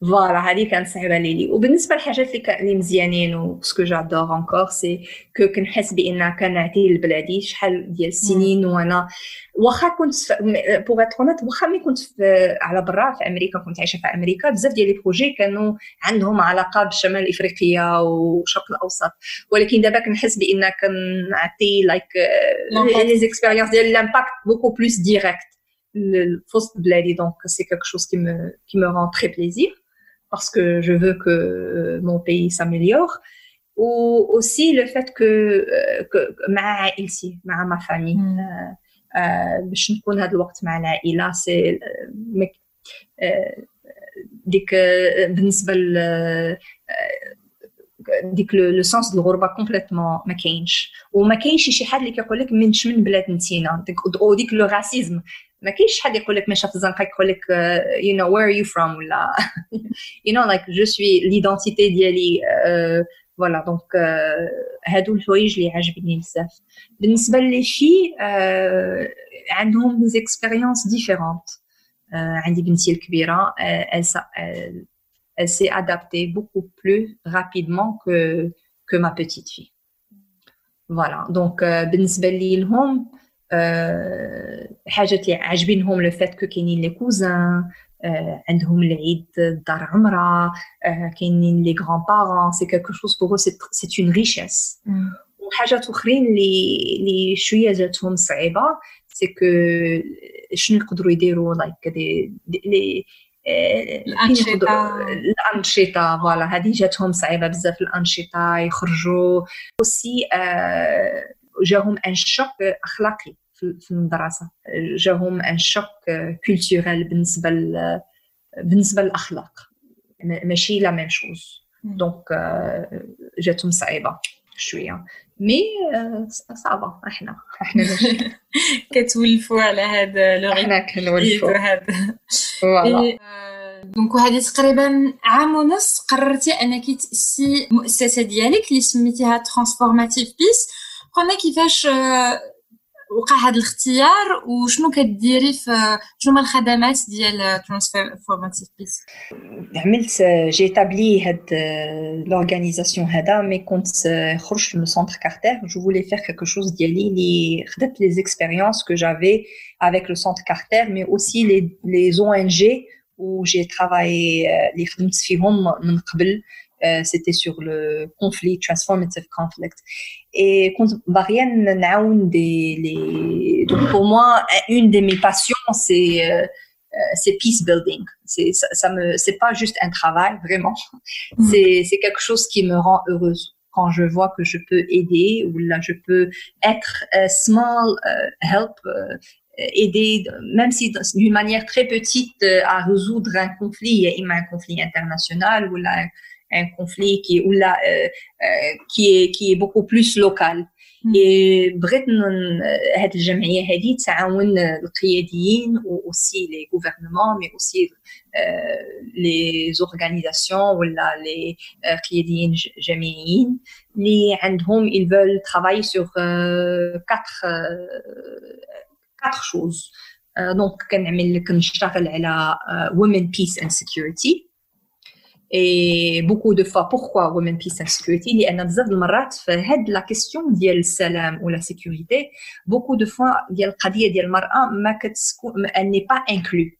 فوالا هذه كانت صعيبة ليلي. وبالنسبة للحاجات اللي اللي مزيانين وسكو جادور انكور سي كو كنحس بان كنعطي لبلادي شحال ديال السنين وأنا واخا كنت بوغ اتر واخا ملي كنت على برا في أمريكا كنت عايشة في أمريكا بزاف ديال لي بروجي كانوا عندهم علاقة بالشمال الإفريقية والشرق الأوسط. ولكن دابا كنحس بان كنعطي لايك لي زيكسبيريونس ديال لامباكت بوكو بلوس ديريكت في وسط بلادي. دونك سي كيك شوز كي مو كي مو رون تري بليزير parce que je veux que mon pays s'améliore. Ou aussi le fait que que مع عائلتي مع ma famille باش نكون هذا الوقت مع العائله سي ديك بالنسبة ديك لو سونس دو الغربه كومبليتمون ما كاينش وما كاينش شي حد اللي كيقول لك من من بلاد نتينا أو ديك لو راسيزم ما كاينش حد يقول لك من شاف الزنقه يقول لك يو نو وير ار يو فروم ولا يو نو لايك جو سوي ليدونتيتي ديالي فوالا دونك هادو الحوايج اللي عجبني بزاف بالنسبه لي في عندهم زيكسبيريونس ديفيرونت عندي بنتي الكبيره elle s'est adaptée beaucoup plus rapidement que que ma petite fille voilà donc بالنسبه لي لهم حاجة اللي عاجبينهم لو فات كو كاينين لي كوزان عندهم العيد دار عمرة كاينين لي غران بارون سي كالكو شوز بوغ سي اون ريشيس وحاجات أخرين اللي اللي شوية جاتهم صعيبة سي كو شنو يقدروا يديروا لايك دي لي الأنشطة. الأنشطة فوالا هذه جاتهم صعيبة بزاف الأنشطة يخرجوا. اوسي جاهم ان شوك أخلاقي. في المدرسة. جاهم ان شوك كولتورال بالنسبة بالنسبة للأخلاق. ماشي لا ميم شوز. دونك جاتهم صعيبة شوية. مي صعبة. إحنا إحنا (laughs) كتولفوا على هذا لو إحنا كنولفوا هذا فوالا. دونك وهذه تقريبا عام ونص قررتي أنك تأسسي المؤسسه ديالك اللي سميتيها ترانسفورماتيف بيس قلنا كيفاش وقع هذا الاختيار وشنو كديري في شنو هما الخدمات ديال ترانسفورماتيف بيس عملت جي تابلي هاد لورغانيزاسيون هذا مي كنت خرجت من سونتر كارتر جو فولي فير كيلكو شوز ديالي اللي خدت لي زيكسبيريونس كو جافي avec le centre Carter mais aussi les les ONG où j'ai travaillé اللي خدمت فيهم من قبل Euh, c'était sur le conflit, transformative conflict. Et des les donc pour moi une de mes passions c'est euh, euh, c'est peace building. C'est ça, ça, me c'est pas juste un travail vraiment. Mm. C'est c'est quelque chose qui me rend heureuse quand je vois que je peux aider ou là je peux être uh, small uh, help uh, aider même si d'une manière très petite à résoudre un conflit, un conflit international ou là un conflit qui ou là euh, euh, qui est qui est beaucoup plus local et بغيت هذه الجمعيه هذه تعاون القياديين aussi les gouvernements mais aussi les organisations ولا les قياديين جامعيين اللي عندهم ils veulent travailler sur quatre quatre choses donc كنعمل كنشتغل على women peace and security et beaucoup de fois pourquoi women peace and security لان بزاف المرات في هاد لا كيسيون ديال السلام ولا sécurité beaucoup de fois ديال القضيه ديال المراه ما كتكون elle n'est pas inclue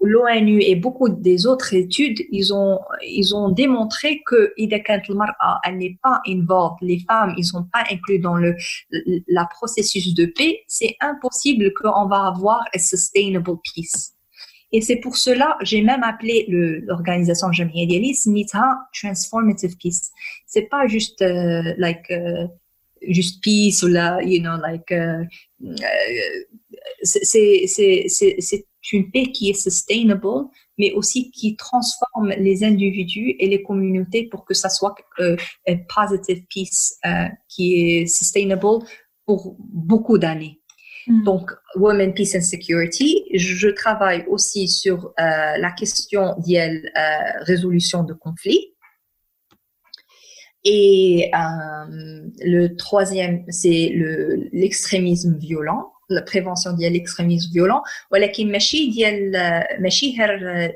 l'ONU et beaucoup des autres études ils ont ils ont démontré que إذا كانت المرأة elle n'est pas involved les femmes ils sont pas inclus dans le la processus de paix c'est impossible qu'on va avoir a sustainable peace Et c'est pour cela, j'ai même appelé l'organisation Jamia Dialis Nita Transformative Peace. C'est pas juste, uh, like, uh, juste peace ou là, you know, like, uh, c'est une paix qui est sustainable, mais aussi qui transforme les individus et les communautés pour que ça soit uh, a positive peace uh, qui est sustainable pour beaucoup d'années. Mm. Donc, Women, Peace and Security. Je travaille aussi sur euh, la question de euh, résolution de conflits. Et euh, le troisième, c'est l'extrémisme violent, la prévention de l'extrémisme violent. ولكن ماشي ديال ماشي غير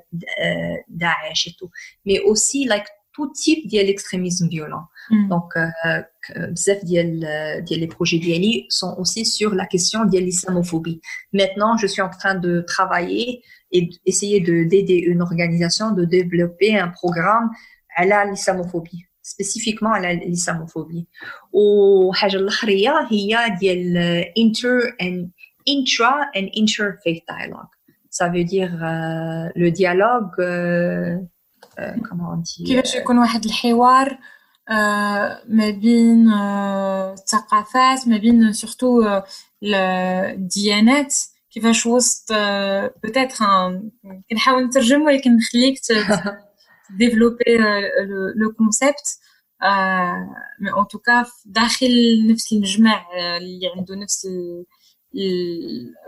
داعش et tout, mais aussi like tout type de l'extrémisme violent. Mm. Donc, euh, بزاف ديال ديال les projets ديالي sont aussi sur la question de l'islamophobie. Maintenant, je suis en train de travailler et essayer de d'aider une organisation de développer un programme à l'islamophobie spécifiquement à l'islamophobie. وحاجة الأخرية هي ديال inter and intra and interfaith dialogue. Ça veut dire euh, le dialogue euh, كما انت كيفاش يكون واحد الحوار ما بين الثقافات ما بين سورتو الديانات؟ كيفاش وسط بوتيتر كنحاول نترجم ولكن نخليك ديفلوبي لو كونسيبت مي ان توكا داخل نفس المجمع اللي عنده نفس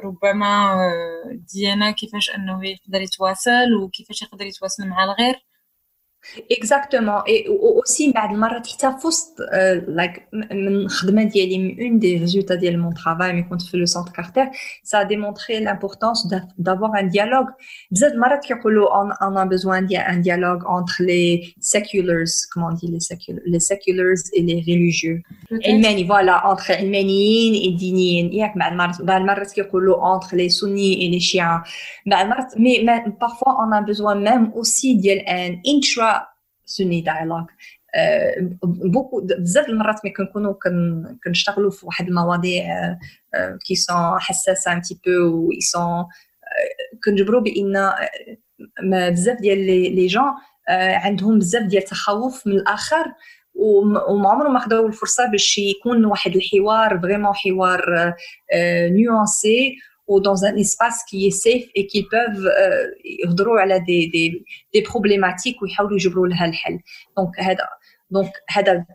ربما ديانة كيفاش أنه يقدر يتواصل وكيفاش يقدر يتواصل مع الغير. Exactement. Et aussi, euh, like, une des résultats de mon travail, mais quand je fais le centre Carter, ça a démontré l'importance d'avoir un dialogue. On a besoin d'un dialogue entre les seculars, comment on dit les seculars, les seculars et les religieux. Et voilà, entre المانيين et diniyin. ياك بعد مرات بعد مرات كيقولوا entre les sunnis et les chiites. mais parfois on a besoin même aussi d'un intra سوني دايلوج بوكو بزاف المرات ملي كنكونوا كنشتغلوا في واحد المواضيع كي سون حساسة ان تي بو و سون كنجبروا بإن بزاف ديال لي جون عندهم بزاف ديال التخوف من الآخر وما عمرهم ما خداو الفرصة باش يكون واحد الحوار فريمون حوار نيونسي ou dans un espace qui est safe et qui peuvent يهضروا euh, على des des des problématiques ويحاولوا يجبروا لها الحل donc هذا donc هذا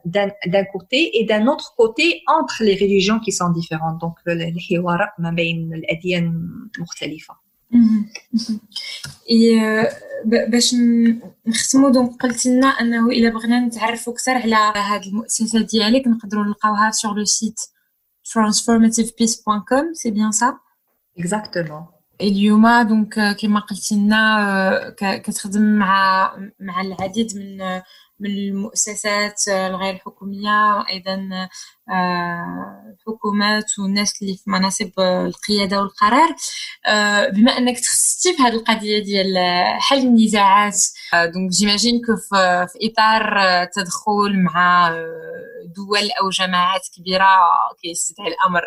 d'un côté et d'un autre côté entre les religions qui sont différentes donc الحوار ما بين الاديان المختلفه اي باش نختمو دونك قلت لنا انه الا بغينا نتعرفوا اكثر على هذه المؤسسه ديالك نقدروا نلقاوها sur le site transformativepeace.com c'est bien ça Exactement. اليوم دونك كما قلتي لنا كتخدم مع مع العديد من من المؤسسات الغير الحكوميه وأيضا الحكومات والناس اللي في مناصب القيادة والقرار. بما أنك تخصصتي في هذه القضية ديال حل النزاعات دونك جيماجين كو في إطار تدخل مع دول أو جماعات كبيرة كيستدعي الأمر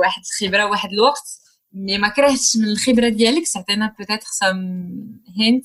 واحد الخبرة واحد الوقت. مي ما كرهتش من الخبرة ديالك تعطينا بوتيتر سام هينت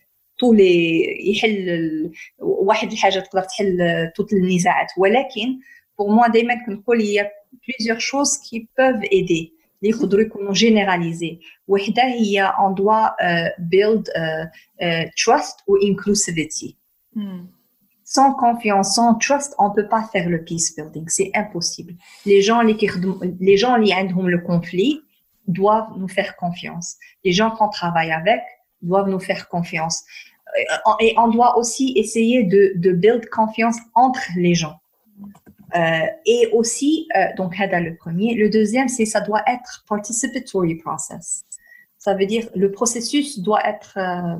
تو لي يحل واحد الحاجه تقدر تحل توت النزاعات ولكن بور موا دائما كنقول هي بليزيور شوز كي بوف ايدي اللي يقدروا يكونوا جينيراليزي وحده هي اون دوا بيلد تراست و انكلوسيفيتي sans confiance, sans trust, on peut pas faire le peace building. C'est impossible. Les gens, les, les gens qui ont le conflit doivent nous faire confiance. Les gens qu'on travaille avec doivent nous faire confiance. Euh, et on doit aussi essayer de, de build confiance entre les gens. Euh, et aussi, euh, donc, Hada le premier. Le deuxième, c'est ça doit être participatory process. Ça veut dire le processus doit être euh,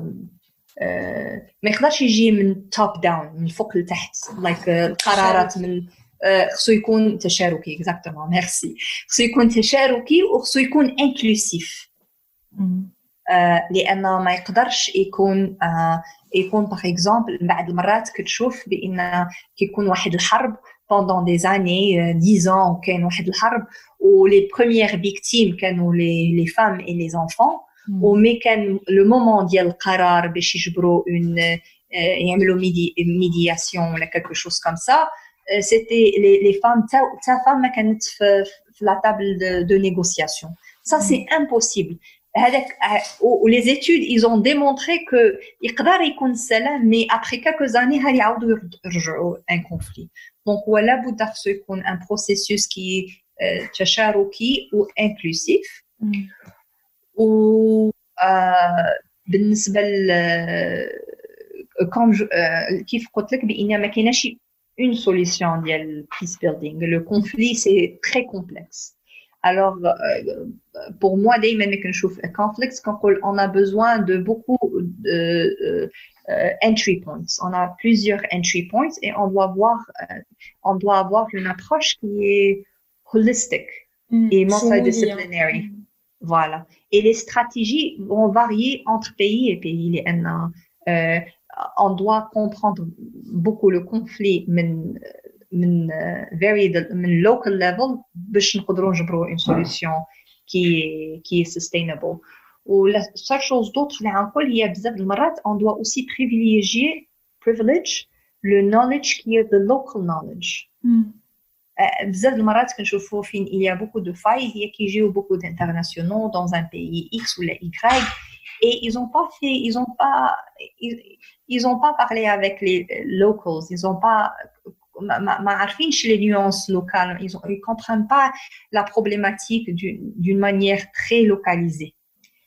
ما يقدرش يجي من توب داون من فوق لتحت لايك القرارات من خصو يكون تشاركي اكزاكتومون ميرسي خصو يكون تشاركي وخصو يكون انكلوسيف لان ما يقدرش يكون يكون باغ اكزومبل بعض المرات كتشوف بان كيكون واحد الحرب pendant des années 10 ans كاين واحد الحرب و les premières victimes كانوا les, les femmes et les enfants ومي كان لو مومون ديال القرار باش يجبروا اون يعملوا ميدي ميدياسيون ولا كالكو شوز كوم سا سيتي لي فام تا فام ما كانت في, في لا تابل دو نيغوسياسيون سا سي امبوسيبل هذاك ولي زيتود ils ont démontré que يقدر يكون السلام مي ابري كالكو زاني هل يعاودوا يرجعوا ان كونفلي دونك هو لابد خصو يكون ان بروسيسوس كي تشاركي و انكلوسيف وبالنسبه ل كوم كيف قلت لك بان ما كايناش une solution ديال peace building le conflit c'est très complexe alors pour moi دائما ملي كنشوف conflicts كنقول on a besoin de beaucoup de uh, entry points on a plusieurs entry points et on doit avoir uh, on doit avoir une approche qui est holistic mm, et multidisciplinary mm. Voilà. Et les stratégies vont varier entre pays et pays. Euh, on doit comprendre beaucoup le conflit من very من local level باش نقدروا نجبروا une solution qui est qui est sustainable ou la seule chose d'autre اللي غنقول هي بزاف المرات on doit aussi privilégier privilege le knowledge qui est the local knowledge بزاف المرات كنشوفوا فين il y a beaucoup de failles هي كيجيو beaucoup d'internationaux dans un pays X ou Y et ils ont pas fait ils ont pas ils, ils ont pas parlé avec les locals ils ont pas ما عارفينش les nuances locales ils ont, ils comprennent pas la problématique d'une manière très localisée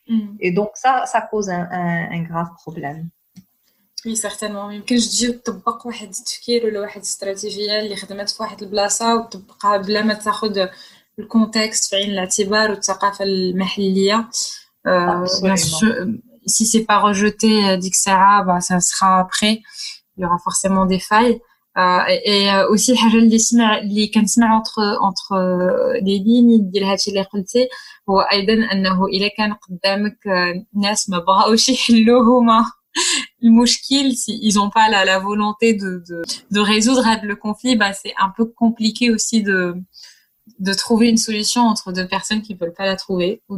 mm. et donc ça ça cause un, un, un grave problème وي سيغتانمون ميمكنش تجي وتطبق واحد التفكير ولا واحد الاستراتيجيه اللي خدمت في واحد البلاصه وتطبقها بلا ما تاخذ الكونتكست في عين الاعتبار والثقافه المحليه si c'est pas rejeté d'XA, bah, ça sera après. Il y aura forcément des failles. et aussi الحاجه اللي سمع اللي كنسمع entre entre les lignes ديال هادشي اللي قلتي هو ايضا انه الا كان قدامك ناس ما بغاوش يحلوه هما المشكل s'ils n'ont pas la, la volonté de, de, de résoudre le conflit bah c'est un peu compliqué aussi de de trouver une solution entre deux personnes qui veulent pas la trouver ou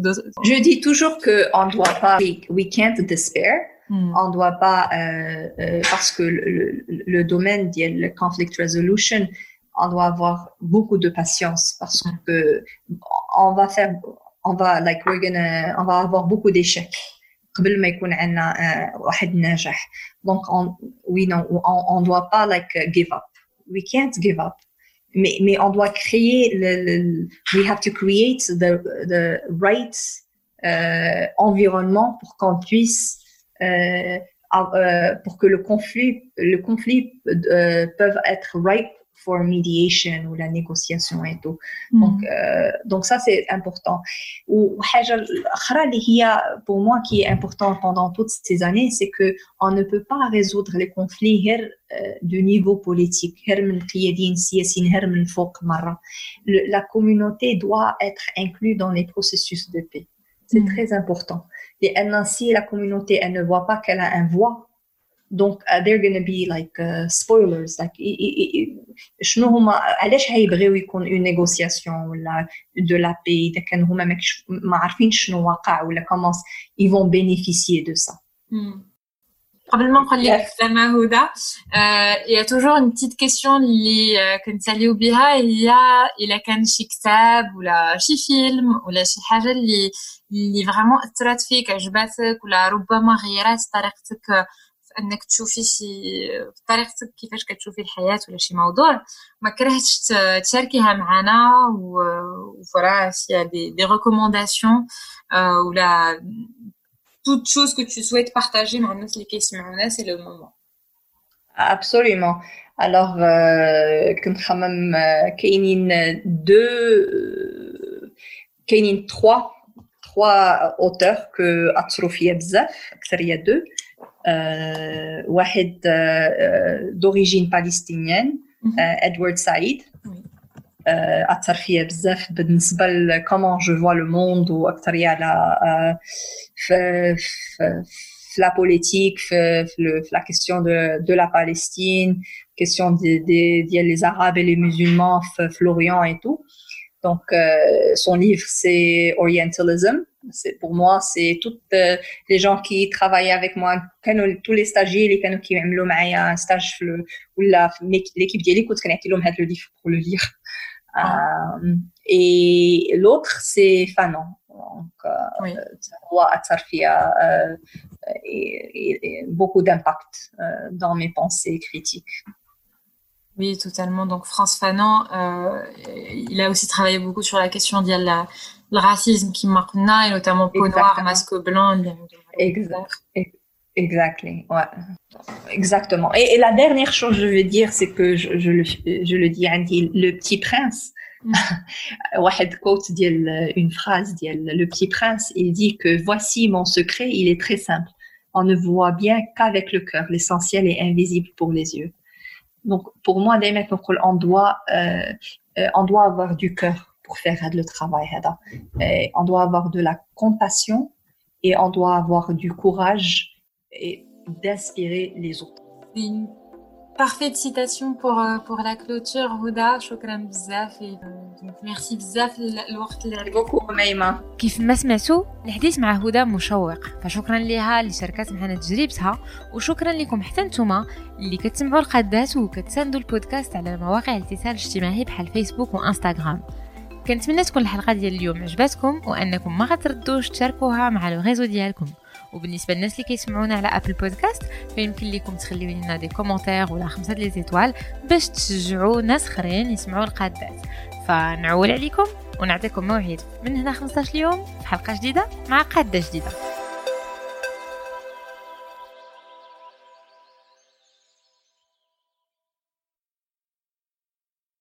je dis toujours que on doit pas we can't despair Hmm. On ne doit pas, euh, euh, parce que le, le, domaine le conflict resolution, on doit avoir beaucoup de patience parce hmm. que on va faire, on va, like, we're gonna, on va avoir beaucoup d'échecs. قبل ما يكون عندنا واحد ناجح donc on, oui non on, on doit pas like give up we can't give up mais mais on doit créer le, le we have to create the the right euh, environnement pour qu'on puisse euh, euh, pour que le conflit, le conflit euh, peuvent être ripe for mediation ou la négociation et tout. Mm. Donc, euh, donc ça c'est important. Ou pour moi qui est important pendant toutes ces années, c'est que on ne peut pas résoudre les conflits du niveau politique. la communauté doit être inclue dans les processus de paix. C'est mm. très important. Et si la communauté, elle ne voit pas qu'elle a un voix, donc uh, they're going to be like uh, spoilers. Like, شنو هما علاش هيبغيو يكون une négociation ولا de la paix إذا كانوا هما ما عارفين شنو واقع ولا comment ils vont bénéficier de ça. Mm. Probablement quand les Houda, euh, il y a toujours une petite question اللي كنت بها هي إلا كان شي كتاب ولا شي فيلم ولا شي حاجة اللي اللي فريمون اثرت فيك عجباتك ولا ربما غيرات طريقتك في انك تشوفي شي في طريقتك كيفاش كتشوفي الحياه ولا شي موضوع ما كرهتش تشاركيها معنا وفوالا سي دي دي ريكومونداسيون ولا toute chose que tu souhaites partager مع الناس اللي كيسمعونا c'est le moment absolument alors كنت خمم كاينين دو كاينين 3 trois auteurs que اثروا فيا بزاف اكثر هي دو واحد d'origine palestinienne ادوارد سعيد اثر فيا بزاف بالنسبه ل comment je vois le monde واكثر هي على في في la politique في, في la question de, de la Palestine question des de, les arabes et les musulmans في l'Orient et tout Donc, euh, son livre, c'est Orientalism. C'est pour moi, c'est toutes euh, les gens qui travaillent avec moi, tous les stagiaires, les canaux qui ont un stage ou l'équipe d'élite, qui ont le livre pour le lire. Ah. Euh, et l'autre, c'est Fanon. Donc, euh, oui. euh, et, et, beaucoup d'impact dans mes pensées critiques. Oui, totalement. Donc France Fanon, euh, il a aussi travaillé beaucoup sur la question de la, le racisme qui marque et notamment peau noire, masque blanc. Exact. Exactement. Ouais. Exactement. Et, et, la dernière chose que je veux dire, c'est que je, je, le, je le dis, le petit prince. واحد quote ديال une phrase ديال le petit prince il dit que voici mon secret il est très simple on ne voit bien qu'avec le cœur l'essentiel est invisible pour les yeux donc, pour moi, on doit, euh, euh, on doit avoir du cœur pour faire le travail. Et on doit avoir de la compassion et on doit avoir du courage et d'inspirer les autres. Parfaite citation pour, euh, pour la clôture, Houda. شكرا بزاف. Merci بزاف الوقت اللي beaucoup ميمة. كيف ما سمعتوا الحديث مع هدى مشوق فشكرا ليها اللي شاركت معنا تجربتها وشكرا لكم حتى نتوما اللي كتسمعوا القادات وكتساندوا البودكاست على مواقع الاتصال الاجتماعي بحال فيسبوك وإنستغرام كنتمنى تكون الحلقة ديال اليوم عجبتكم وأنكم ما غتردوش تشاركوها مع لو ريزو ديالكم وبالنسبة للناس اللي كيسمعونا على ابل بودكاست فيمكن لكم تخليو لنا دي كومونتير ولا خمسة لي زيتوال باش تشجعوا ناس أخرين يسمعوا القادات. فنعول عليكم ونعطيكم موعد. من هنا 15 يوم في حلقة جديدة مع قادة جديدة.